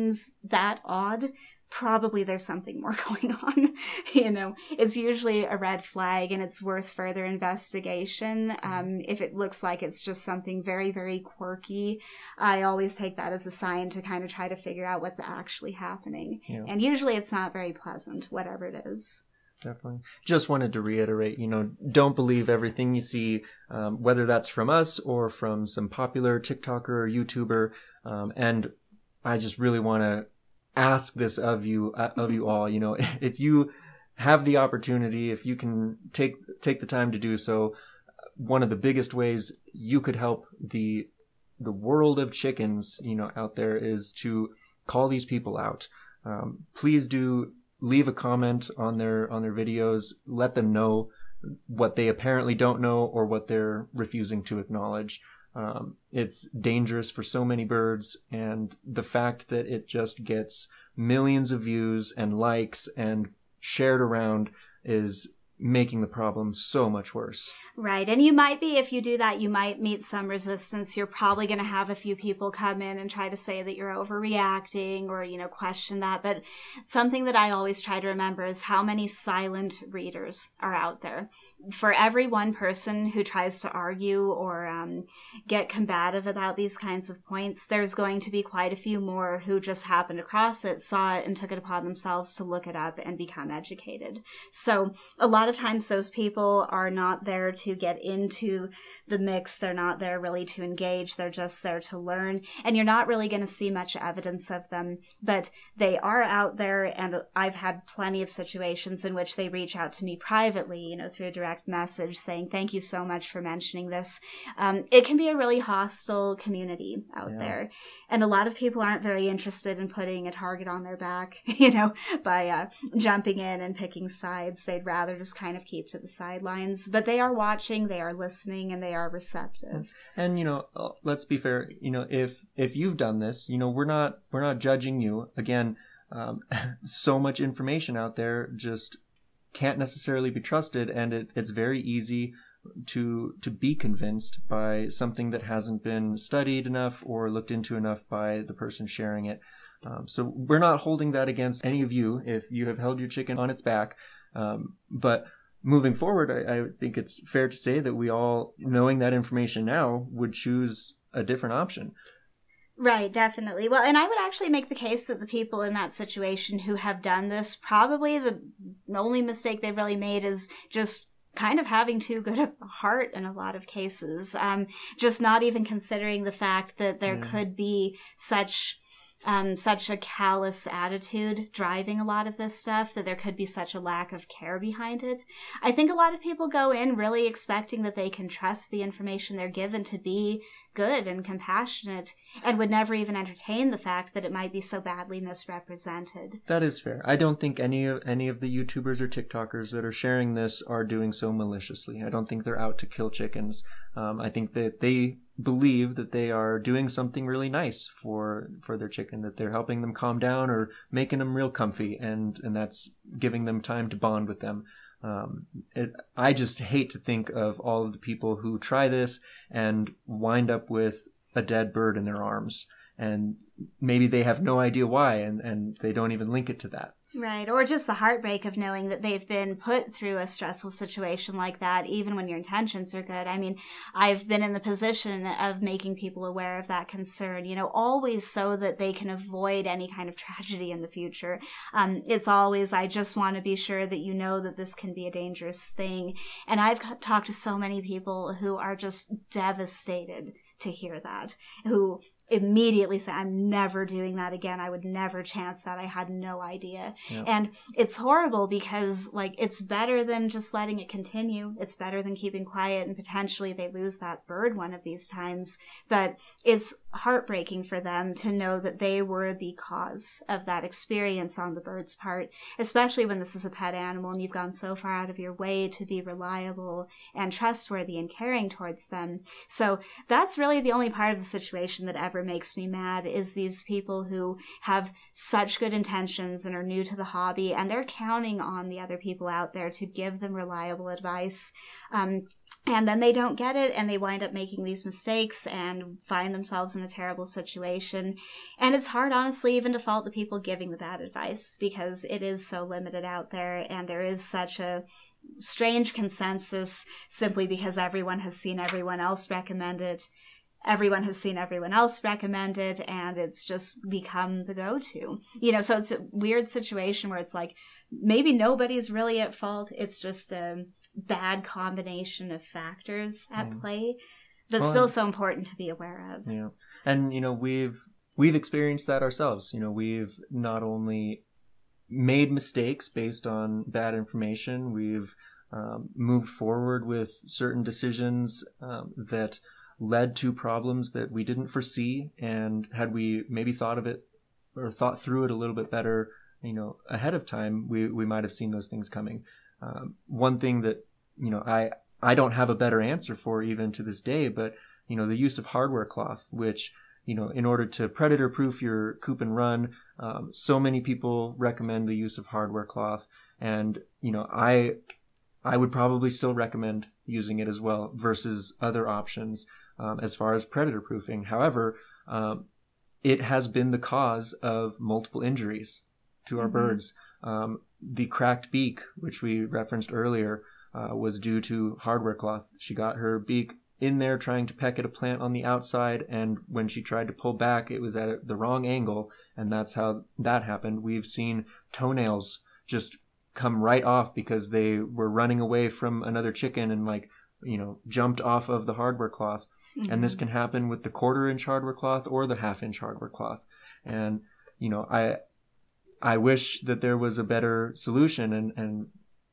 that odd, probably there's something more <laughs> going on. you know, it's usually a red flag and it's worth further investigation. Um, if it looks like it's just something very, very quirky, I always take that as a sign to kind of try to figure out what's actually happening. Yeah. And usually it's not very pleasant, whatever it is. Definitely. Just wanted to reiterate, you know, don't believe everything you see, um, whether that's from us or from some popular TikToker or YouTuber. Um, and I just really want to ask this of you uh, of you all you know <laughs> if you have the opportunity if you can take take the time to do so one of the biggest ways you could help the the world of chickens you know out there is to call these people out. Um, please do leave a comment on their on their videos. Let them know what they apparently don't know or what they're refusing to acknowledge um, it's dangerous for so many birds, and the fact that it just gets millions of views and likes and shared around is making the problem so much worse. Right. And you might be, if you do that, you might meet some resistance. You're probably going to have a few people come in and try to say that you're overreacting or, you know, question that. But something that I always try to remember is how many silent readers are out there. For every one person who tries to argue or um, get combative about these kinds of points, there's going to be quite a few more who just happened across it, saw it, and took it upon themselves to look it up and become educated. So a lot of times those people are not there to get into the mix. They're not there really to engage. They're just there to learn. And you're not really going to see much evidence of them, but they are out there. And I've had plenty of situations in which they reach out to me privately, you know, through a direct message saying, thank you so much for mentioning this. Um, it can be a really hostile community out yeah. there. And a lot of people aren't very interested in putting a target on their back, <laughs> you know, by uh, jumping in and picking sides. They'd rather just kind of keep to the sidelines. But they are watching, they are listening, and they are receptive. And you know, uh, let's be fair. You know, if if you've done this, you know, we're not we're not judging you. Again, um, <laughs> so much information out there just can't necessarily be trusted, and it, it's very easy to to be convinced by something that hasn't been studied enough or looked into enough by the person sharing it. Um, so we're not holding that against any of you if you have held your chicken on its back. Um, but moving forward, I, I, think it's fair to say that we all, knowing that information now, would choose a different option. Right, definitely. Well, and I would actually make the case that the people in that situation who have done this, probably the only mistake they've really made is just kind of having too good a heart in a lot of cases. Um, just not even considering the fact that there yeah. could be such um, such a callous attitude driving a lot of this stuff that there could be such a lack of care behind it. I think a lot of people go in really expecting that they can trust the information they're given to be good and compassionate and would never even entertain the fact that it might be so badly misrepresented. That is fair. I don't think any of any of the YouTubers or TikTokers that are sharing this are doing so maliciously. I don't think they're out to kill chickens. Um, I think that they believe that they are doing something really nice for for their chicken that they're helping them calm down or making them real comfy and and that's giving them time to bond with them um, it, I just hate to think of all of the people who try this and wind up with a dead bird in their arms, and maybe they have no idea why, and, and they don't even link it to that. Right. Or just the heartbreak of knowing that they've been put through a stressful situation like that, even when your intentions are good. I mean, I've been in the position of making people aware of that concern, you know, always so that they can avoid any kind of <laughs> tragedy in the future. Um, it's always, I just want to be sure that you know that this can be a dangerous thing. And I've talked to so many people who are just devastated to hear that, who immediately say, I'm never doing that again. I would never chance that. I had no idea. Yep. And it's horrible because, like, it's better than just letting it continue. It's better than keeping quiet and potentially they lose that bird one of these times. But it's heartbreaking for them to know that they were the cause of that experience on the bird's part, especially when this is a pet animal and you've gone so far out of your way to be reliable and trustworthy and caring towards them. So that's really the only part of the situation that ever makes me mad is these people who have such good intentions and are new to the hobby and they're counting on the other people out there to give them reliable advice. Um, and then they don't get it and they wind up making these mistakes and find themselves in a terrible situation. And it's hard, honestly, even to fault the people giving the bad advice because it is so limited out there and there is such a strange consensus simply because everyone has seen everyone else recommend it. Everyone has seen everyone else recommend it and it's just become the go-to. You know so it's a weird situation where it's like maybe nobody's really at fault. It's just a bad combination of factors at mm. play but well, still so important to be aware of yeah and you know we've we've experienced that ourselves you know we've not only made mistakes based on bad information we've um, moved forward with certain decisions um, that led to problems that we didn't foresee. And had we maybe thought of it or thought through it a little bit better, you know, ahead of time, we, we might have seen those things coming. Um, one thing that, you know, I, I don't have a better answer for even to this day, but, you know, the use of hardware cloth, which, you know, in order to predator proof your coop and run, um, so many people recommend the use of hardware cloth. And, you know, I, I would probably still recommend using it as well versus other options um, as far as predator proofing. However, um, it has been the cause of multiple injuries to our mm-hmm. birds. Um, the cracked beak, which we referenced earlier, uh, was due to hardware cloth. She got her beak in there trying to peck at a plant on the outside, and when she tried to pull back, it was at the wrong angle, and that's how that happened. We've seen toenails just come right off because they were running away from another chicken and like you know jumped off of the hardware cloth mm-hmm. and this mm-hmm. can happen with the quarter inch hardware cloth or the half inch hardware cloth and you know i i wish that there was a better solution and and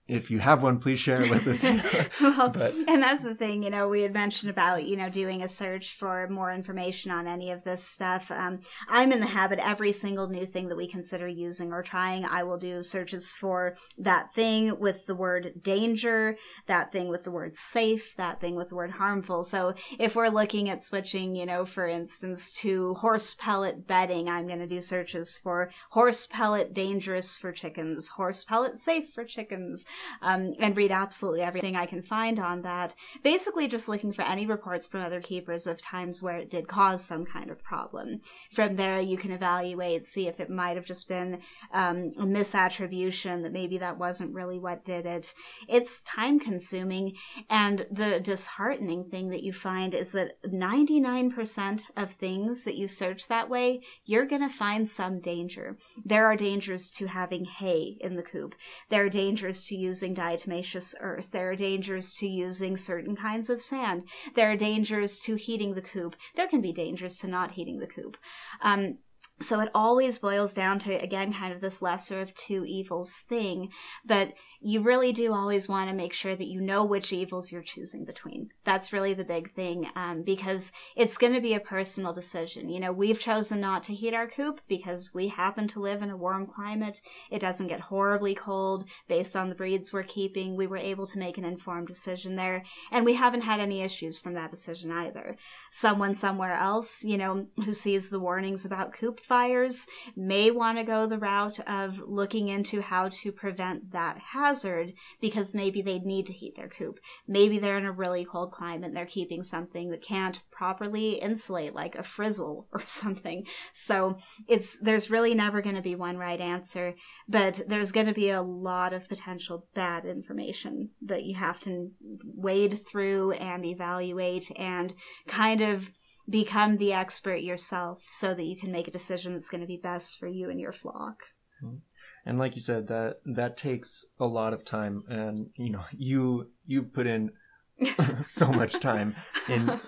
if you have one, please share it with us. <laughs> well, <laughs> but, and that's the thing, you know, we had mentioned about, you know, doing a search for more information on any of this stuff. Um, I'm in the habit, every single new thing that we consider using or trying, I will do searches for that thing with the word danger, that thing with the word safe, that thing with the word harmful. So if we're looking at switching, you know, for instance, to horse pellet bedding, I'm going to do searches for horse pellet dangerous for chickens, horse pellet safe for chickens um, and read absolutely everything I can find on that. Basically, just looking for any reports from other keepers of times where it did cause some kind of problem. From there, you can evaluate, see if it might have just been um, a misattribution, that maybe that wasn't really what did it. It's time consuming, and the disheartening thing that you find is that 99% of things that you search that way, you're going to find some danger. There are dangers to having hay in the coop. There are dangers to using diatomaceous earth. There are dangers to using certain kinds of sand. There are dangers to heating the coop. There can be dangers to not heating the coop. Um, so it always boils down to again kind of this lesser of two evils thing but you really do always want to make sure that you know which evils you're choosing between. That's really the big thing um, because it's going to be a personal decision. You know, we've chosen not to heat our coop because we happen to live in a warm climate. It doesn't get horribly cold based on the breeds we're keeping. We were able to make an informed decision there, and we haven't had any issues from that decision either. Someone somewhere else, you know, who sees the warnings about coop fires may want to go the route of looking into how to prevent that hazard because maybe they need to heat their coop. Maybe they're in a really cold climate and they're keeping something that can't properly insulate, like a frizzle <laughs> or something. So it's there's really never going to be one right answer, but there's going to be a lot of potential bad information that you have to wade through and evaluate and kind of become the expert yourself so that you can make a decision that's going to be best for you and your flock. Mm-hmm and like you said that that takes a lot of time and you know you you put in <laughs> so much time in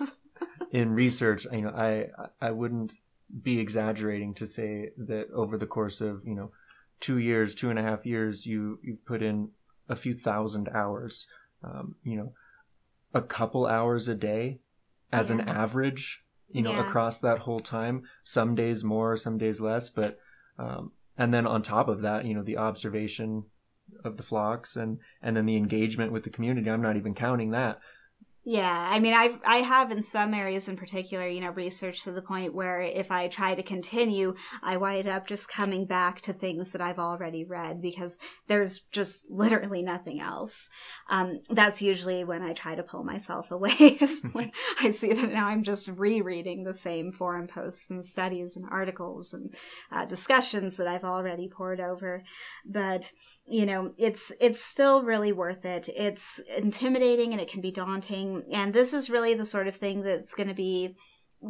in research you know i i wouldn't be exaggerating to say that over the course of you know two years two and a half years you you've put in a few thousand hours um, you know a couple hours a day as yeah. an average you know yeah. across that whole time some days more some days less but um, and then on top of that, you know, the observation of the flocks and and then the engagement with the community. I'm not even counting that. Yeah, I mean, I've I have in some areas in particular, you know, research to the point where if I try to continue, I wind up just coming back to things that I've already read because there's just literally nothing else. Um, that's usually when I try to pull myself <laughs> away. <laughs> when I see that now I'm just rereading the same forum posts and studies and articles and uh, discussions that I've already poured over. But you know it's it's still really worth it. It's intimidating and it can be daunting. And this is really the sort of thing that's going to be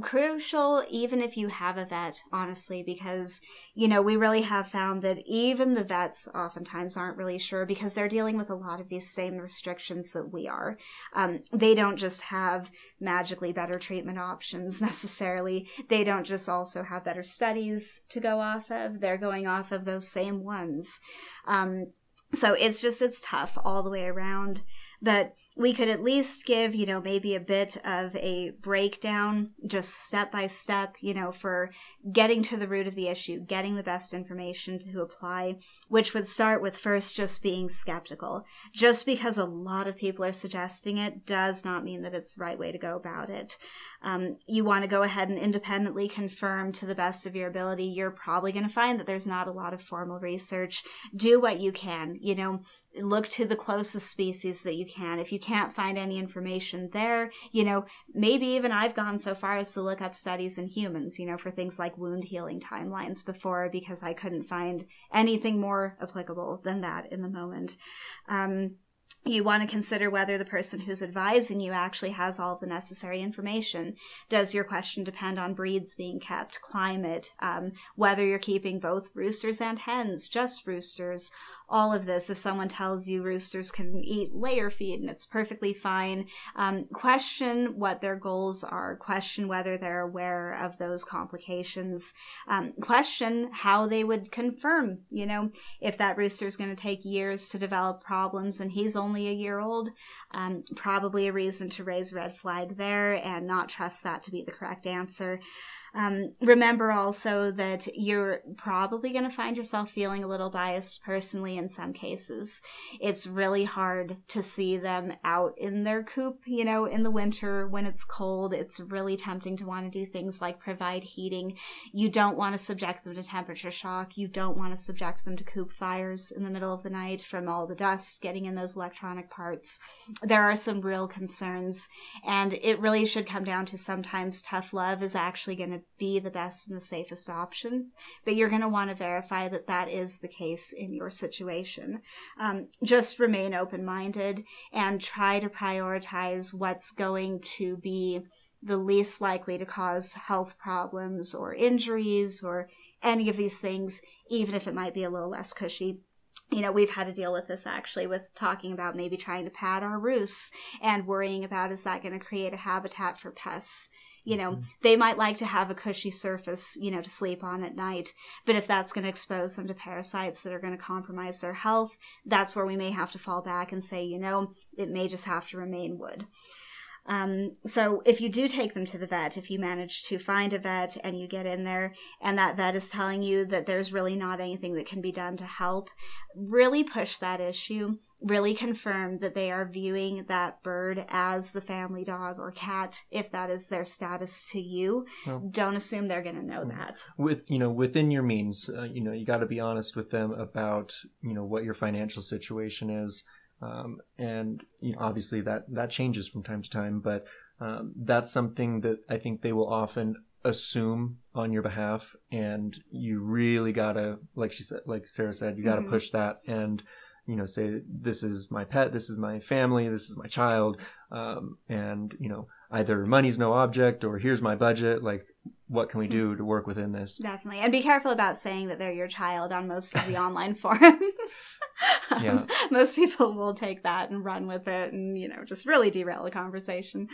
crucial even if you have a vet honestly because you know we really have found that even the vets oftentimes aren't really sure because they're dealing with a lot of these same restrictions that we are. Um, they don't just have magically better treatment options <laughs> necessarily. They don't just also have better studies to go off of. They're going off of those same ones. Um, so it's just it's tough all the way around. But we could at least give, you know, maybe a bit of a breakdown, just step by step, you know, for getting to the root of the issue, getting the best information to apply, which would start with first just being skeptical. Just because a lot of people are suggesting it does not mean that it's the right way to go about it. Um, you want to go ahead and independently confirm to the best of your ability. You're probably going to find that there's not a lot of formal research. Do what you can, you know, look to the closest species that you can. If you can't find any information there, you know, maybe even I've gone so far as to look up studies in humans, you know, for things like wound healing timelines before because I couldn't find anything more applicable than that in the moment. Um, you want to consider whether the person who's advising you actually has all the necessary information. Does your question depend on breeds being kept, climate, um, whether you're keeping both roosters and hens, just roosters, all of this if someone tells you roosters can eat layer feed and it's perfectly fine. Um, question what their goals are, question whether they're aware of those complications, um, question how they would confirm, you know, if that rooster is going to take years to develop problems and he's only a year old, um, probably a reason to raise red flag there and not trust that to be the correct answer. Um, remember also that you're probably going to find yourself feeling a little biased personally in some cases. It's really hard to see them out in their coop, you know, in the winter when it's cold. It's really tempting to want to do things like provide heating. You don't want to subject them to temperature shock. You don't want to subject them to coop fires in the middle of the night from all the dust getting in those electronic parts. There are some real concerns, and it really should come down to sometimes tough love is actually going to be the best and the safest option, but you're going to want to verify that that is the case in your situation. Um, just remain open minded and try to prioritize what's going to be the least likely to cause health problems or injuries or any of these things, even if it might be a little less cushy you know, we've had to deal with this actually with talking about maybe trying to pad our roosts and worrying about is that going to create a habitat for pests? You know, mm-hmm. they might like to have a cushy surface, you know, to sleep on at night. But if that's going to expose them to parasites that are going to compromise their health, that's where we may have to fall back and say, you know, it may just have to remain wood. Um, so if you do take them to the vet, if you manage to find a vet and you get in there and that vet is telling you that there's really not anything that can be done to help, really push that issue. Really confirm that they are viewing that bird as the family dog or cat, if that is their status to you. Don't assume they're going to know that. With you know, within your means, uh, you know, you got to be honest with them about you know what your financial situation is um, and you know, obviously that that changes from time to time, but um, that's something that I think they will often assume on your behalf, and you really gotta, like she said, like Sarah said, you gotta mm-hmm. push that and you know say this is my pet, this is my family, this is my child, um, and you know either money's no object or here's my budget, like what can we do mm-hmm. to work within this? Definitely. And be careful about saying that they're your child on most of the <laughs> online forums. Um, yeah. <laughs> Most people will take that and run with it and, you know, just really derail the conversation.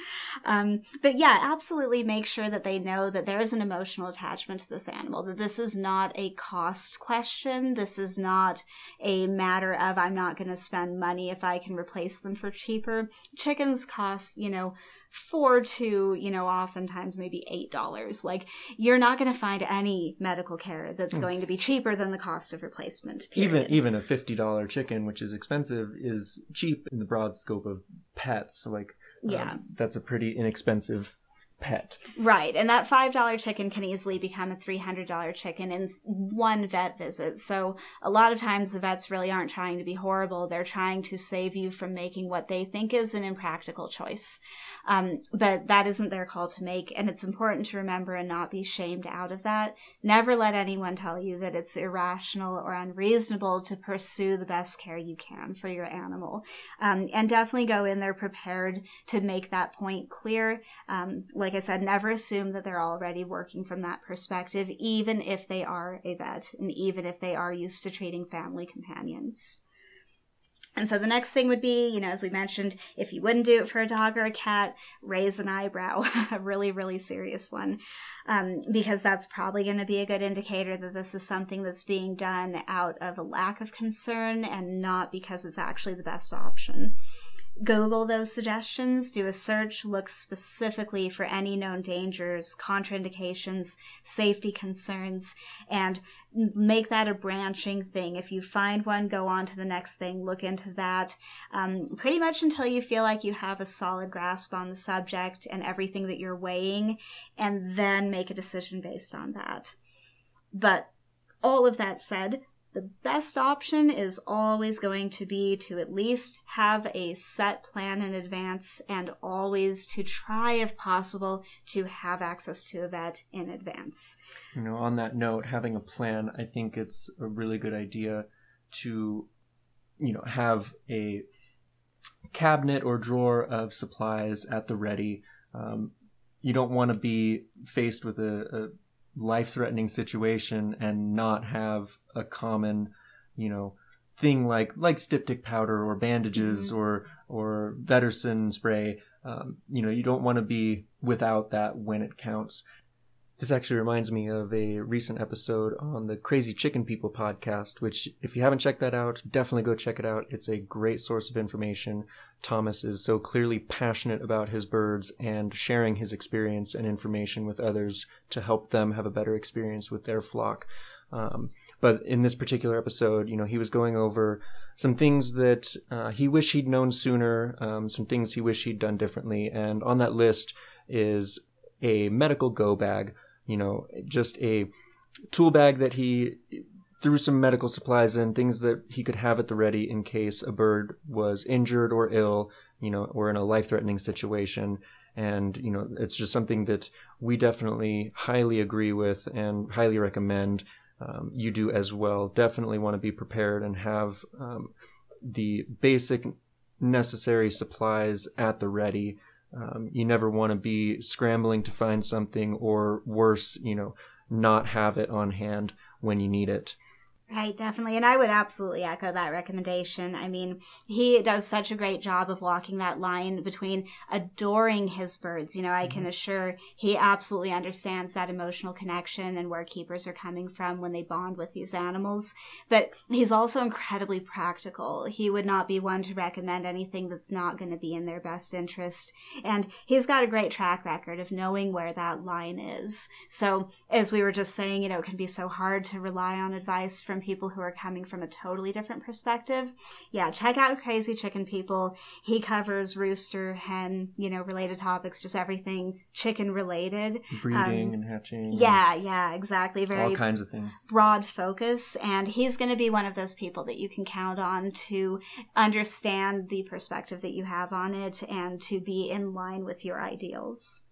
Um, but yeah, absolutely make sure that they know that there is an emotional attachment to this animal, that this is not a cost question. This is not a matter of I'm not going to spend money if I can replace them for cheaper. Chickens cost, you know, four to, you know, oftentimes maybe eight dollars. Like you're not going to find any medical care that's mm. going to be cheaper than the cost of replacement. Period. Even even a fifty dollar chicken, which is expensive, is cheap in the broad scope of pets. Like, yeah, um, that's a pretty inexpensive pet. Right. And that $5 chicken can easily become a $300 chicken in one vet visit. So a lot of times the vets really aren't trying to be horrible. They're trying to save you from making what they think is an impractical choice. Um, but that isn't their call to make. And it's important to remember and not be shamed out of that. Never let anyone tell you that it's irrational or unreasonable to pursue the best care you can for your animal. Um, and definitely go in there prepared to make that point clear. Um, like like I said, never assume that they're already working from that perspective, even if they are a vet and even if they are used to treating family companions. And so the next thing would be, you know, as we mentioned, if you wouldn't do it for a dog or a cat, raise an eyebrow, <laughs> a really, really serious one, um, because that's probably going to be a good indicator that this is something that's being done out of a lack of concern and not because it's actually the best option Google those suggestions, do a search, look specifically for any known dangers, contraindications, safety concerns, and make that a branching thing. If you find one, go on to the next thing, look into that, um, pretty much until you feel like you have a solid grasp on the subject and everything that you're weighing, and then make a decision based on that. But all of that said, the best option is always going to be to at least have a set plan in advance and always to try, if possible, to have access to a vet in advance. You know, on that note, having a plan, I think it's a really good idea to, you know, have a cabinet or drawer of supplies at the ready. Um, you don't want to be faced with a, a life threatening situation and not have a common, you know, thing like like styptic powder or bandages mm-hmm. or or Vetericyn spray. Um, you know, you don't want to be without that when it counts. This actually reminds me of a recent episode on the Crazy Chicken People podcast, which, if you haven't checked that out, definitely go check it out. It's a great source of information. Thomas is so clearly passionate about his birds and sharing his experience and information with others to help them have a better experience with their flock. Um, but in this particular episode, you know, he was going over some things that uh, he wished he'd known sooner, um, some things he wished he'd done differently. And on that list is a medical go bag you know, just a tool bag that he threw some medical supplies in, things that he could have at the ready in case a bird was injured or ill, you know, or in a life threatening situation. And, you know, it's just something that we definitely highly agree with and highly recommend um, you do as well. Definitely want to be prepared and have um, the basic necessary supplies at the ready um, you never want to be scrambling to find something or worse, you know, not have it on hand when you need it. Right, definitely. And I would absolutely echo that recommendation. I mean, he does such a great job of walking that line between adoring his birds. You know, I can mm-hmm. assure he absolutely understands that emotional connection and where keepers are coming from when they bond with these animals. But he's also incredibly practical. He would not be one to recommend anything that's not going to be in their best interest. And he's got a great track record of knowing where that line is. So, as we were just saying, you know, it can be so hard to rely on advice from from people who are coming from a totally different perspective. Yeah, check out Crazy Chicken People. He covers rooster, hen, you know, related topics, just everything chicken related. Breeding um, and hatching. Yeah, yeah, exactly. Very all kinds of things. Broad focus. And he's going to be one of those people that you can count on to understand the perspective that you have on it and to be in line with your ideals.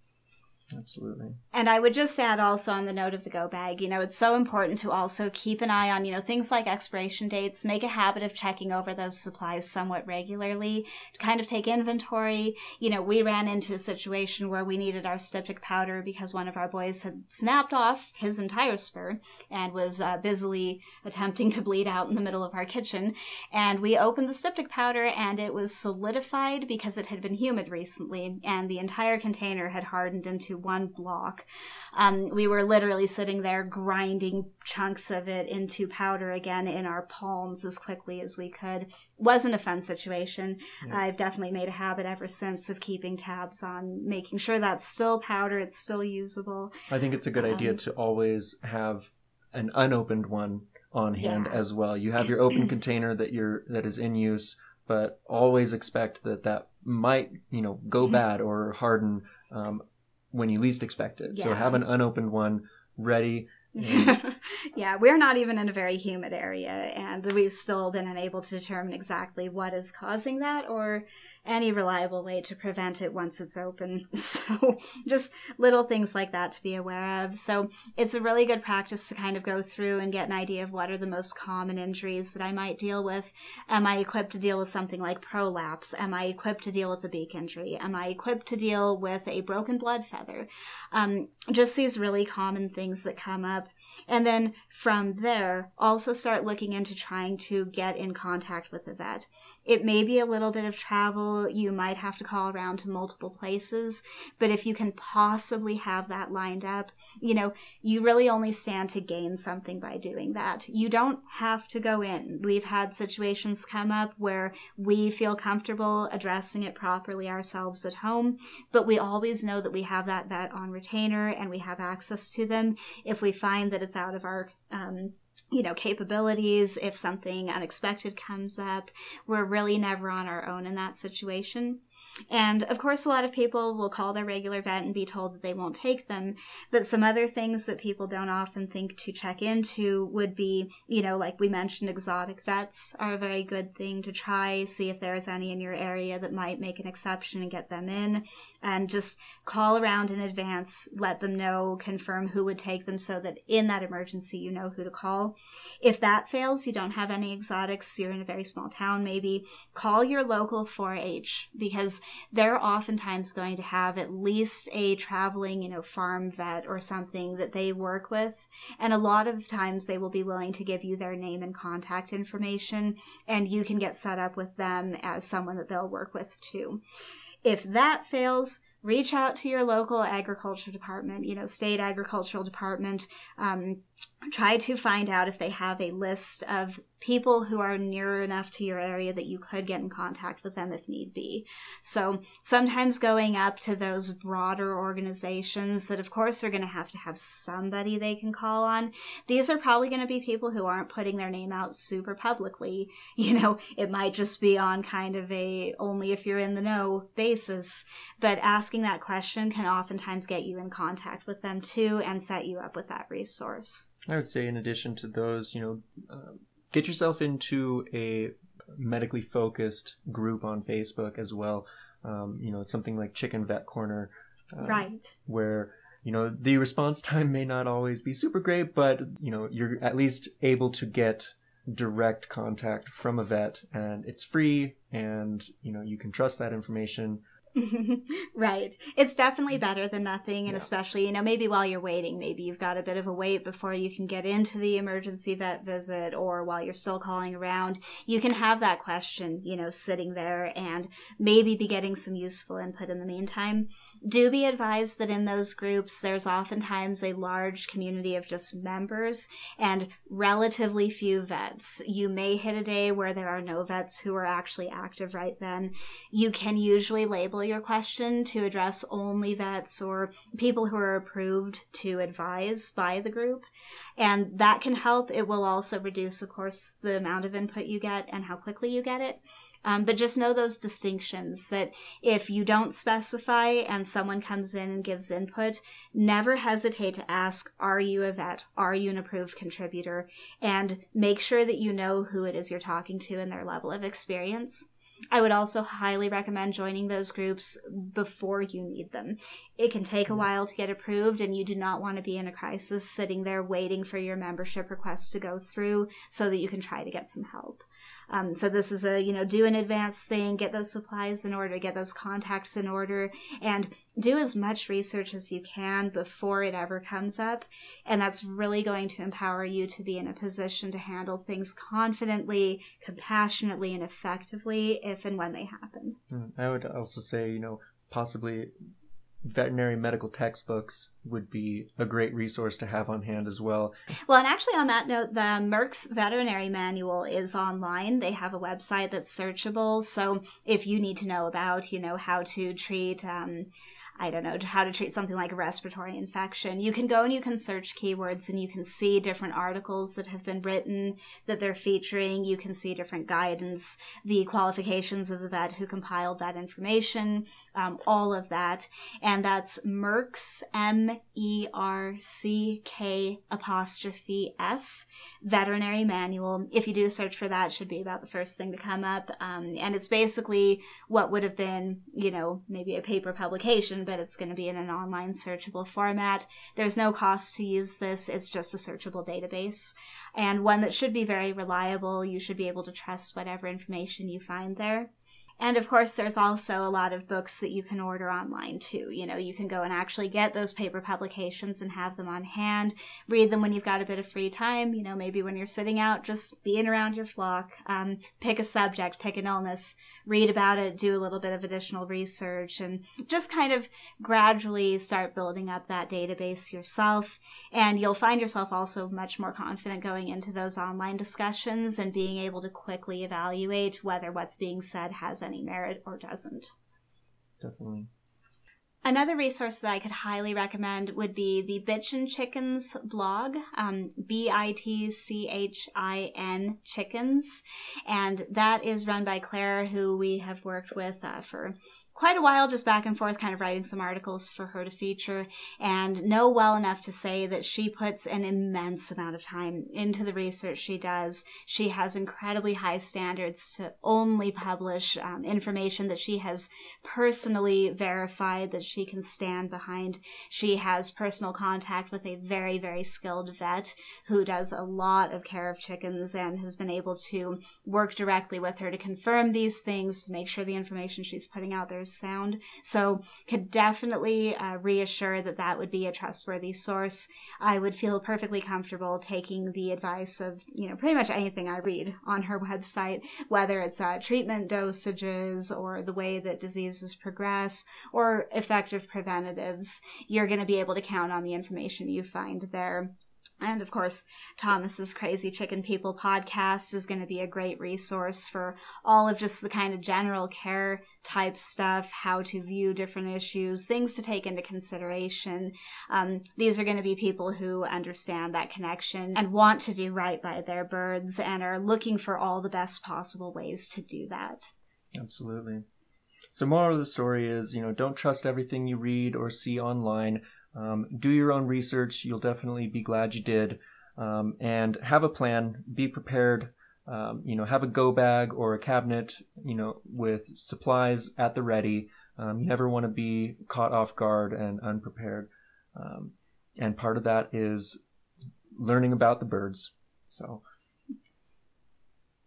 Absolutely. And I would just add also on the note of the go bag, you know, it's so important to also keep an eye on, you know, things like expiration dates, make a habit of checking over those supplies somewhat regularly, kind of take inventory. You know, we ran into a situation where we needed our styptic powder because one of our boys had snapped off his entire spur and was uh, busily attempting to bleed out in the middle of our kitchen. And we opened the styptic powder and it was solidified because it had been humid recently and the entire container had hardened into one block. Um, we were literally sitting there grinding chunks of it into powder again in our palms as quickly as we could. Wasn't a fun situation. Yeah. I've definitely made a habit ever since of keeping tabs on making sure that's still powder, it's still usable. I think it's a good um, idea to always have an unopened one on hand yeah. as well. You have your open <clears throat> container that you're that is in use, but always expect that that might you know go mm-hmm. bad or harden um, when you least expect it. Yeah. So have an unopened one ready <laughs> yeah, we're not even in a very humid area, and we've still been unable to determine exactly what is causing that or any reliable way to prevent it once it's open. <laughs> So, just little things like that to be aware of. So, it's a really good practice to kind of go through and get an idea of what are the most common injuries that I might deal with. Am I equipped to deal with something like prolapse? Am I equipped to deal with a beak injury? Am I equipped to deal with a broken blood feather? Um, just these really common things that come up And then from there, also start looking into trying to get in contact with the vet. It may be a little bit of travel. You might have to call around to multiple places, but if you can possibly have that lined up, you know, you really only stand to gain something by doing that. You don't have to go in. We've had situations come up where we feel comfortable addressing it properly ourselves at home, but we always know that we have that vet on retainer and we have access to them if we find that it's out of our um, you know, capabilities. If something unexpected comes up, we're really never on our own in that situation. And of course, a lot of people will call their regular vet and be told that they won't take them. But some other things that people don't often think to check into would be, you know, like we mentioned, exotic vets are a very good thing to try. See if there's any in your area that might make an exception and get them in. And just call around in advance, let them know, confirm who would take them so that in that emergency, you know who to call. If that fails, you don't have any exotics, you're in a very small town, maybe call your local 4 H because they're oftentimes going to have at least a traveling, you know, farm vet or something that they work with. And a lot of times they will be willing to give you their name and contact information, and you can get set up with them as someone that they'll work with too. If that fails, reach out to your local agriculture department, you know, state agricultural department. Um, try to find out if they have a list of people who are near enough to your area that you could get in contact with them if need be. So sometimes going up to those broader organizations that of course are going to have to have somebody they can call on. These are probably going to be people who aren't putting their name out super publicly. <laughs> You know, it might just be on kind of a only if you're in the know basis, but asking that question can oftentimes get you in contact with them too and set you up with that resource. I would say, in addition to those, you know, uh, get yourself into a medically focused group on Facebook as well. Um, you know, something like Chicken Vet Corner, uh, right? Where you know the response <laughs> time may not always be super great, but you know you're at least able to get direct contact from a vet, and it's free, and you know you can trust that information. <laughs> right. It's definitely mm. better than nothing. And yeah. especially, you know, maybe while you're waiting, maybe you've got a bit of a wait before you can get into the emergency vet visit or while you're still calling around, you can have that question, you know, sitting there and maybe be getting some useful input in the meantime. Do be advised that in those groups, there's oftentimes a large community of just members and relatively few vets. You may hit a day where there are no vets who are actually active right then. You can usually label your question to address only vets or people who are approved to advise by the group. And that can help. It will also reduce, of course, the amount of input you get and how quickly you get it. Um, but just know those distinctions that if you don't specify and someone comes in and gives input, never hesitate to ask, are you a vet? Are you an approved contributor? And make sure that you know who it is you're talking to and their level of experience. I would also highly recommend joining those groups before you need them. It can take a mm-hmm. while to get approved, and you do not want to be in a crisis sitting there waiting for your membership request to go through so that you can try to get some help. Um, so this is a, you know, do an advanced thing, get those supplies in order, get those contacts in order, and do as much research as you can before it ever comes up. And that's really going to empower you to be in a position to handle things confidently, compassionately, and effectively if and when they happen. Mm, I would also say, you know, possibly veterinary medical textbooks would be a great resource to have on hand as well. Well, and actually, on that note, the Merck's veterinary manual is online. They have a website that's searchable. So if you need to know about, you know, how to treat, um, I don't know, how to treat something like a respiratory infection. You can go and you can search keywords and you can see different articles that have been written that they're featuring. You can see different guidance, the qualifications of the vet who compiled that information, um, all of that. And that's Merck's, M E R C K apostrophe S, veterinary manual. If you do search for that, should be about the first thing to come up. Um, and it's basically what would have been, you know, maybe a paper publication but it's going to be in an online searchable format. There's no cost to use this, it's just a searchable database and one that should be very reliable. You should be able to trust whatever information you find there. And of course, there's also a lot of books that you can order online too. You know, you can go and actually get those paper publications and have them on hand, read them when you've got a bit of free time. You know, maybe when you're sitting out, just being around your flock, um, pick a subject, pick an illness, read about it, do a little bit of additional research, and just kind of gradually start building up that database yourself. And you'll find yourself also much more confident going into those online discussions and being able to quickly evaluate whether what's being said has any merit or doesn't. Definitely. Another resource that I could highly recommend would be the Bitchin' Chickens blog, um, B I T C H I N Chickens. And that is run by Claire, who we have worked with uh, for quite a while just back and forth kind of writing some articles for her to feature and know well enough to say that she puts an immense amount of time into the research she does. She has incredibly high standards to only publish um, information that she has personally verified that she can stand behind. She has personal contact with a very very skilled vet who does a lot of care of chickens and has been able to work directly with her to confirm these things to make sure the information she's putting out there sound. So could definitely uh, reassure that that would be a trustworthy source. I would feel perfectly comfortable taking the advice of, you know, pretty much anything I read on her website, whether it's uh, treatment dosages or the way that diseases progress or effective preventatives. You're going to be able to count on the information you find there. And of course, Thomas's Crazy Chicken People podcast is going to be a great resource for all of just the kind of general care type stuff, how to view different issues, things to take into consideration. Um, these are going to be people who understand that connection and want to do right by their birds and are looking for all the best possible ways to do that. Absolutely. So, moral of the story is, you know, don't trust everything you read or see online. Um, do your own research. You'll definitely be glad you did. Um, and have a plan. Be prepared. Um, you know, have a go bag or a cabinet, you know, with supplies at the ready. Um, you never want to be caught off guard and unprepared. Um, and part of that is learning about the birds. So,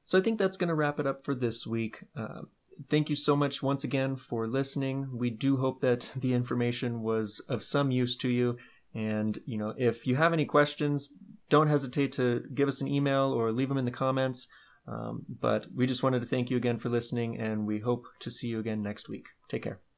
so I think that's going to wrap it up for this week. Uh, thank you so much once again for listening. We do hope that <laughs> the information was of some use to you. And, you know, if you have any questions, don't hesitate to give us an email or leave them in the comments. Um, but we just wanted to thank you again for listening, and we hope to see you again next week. Take care.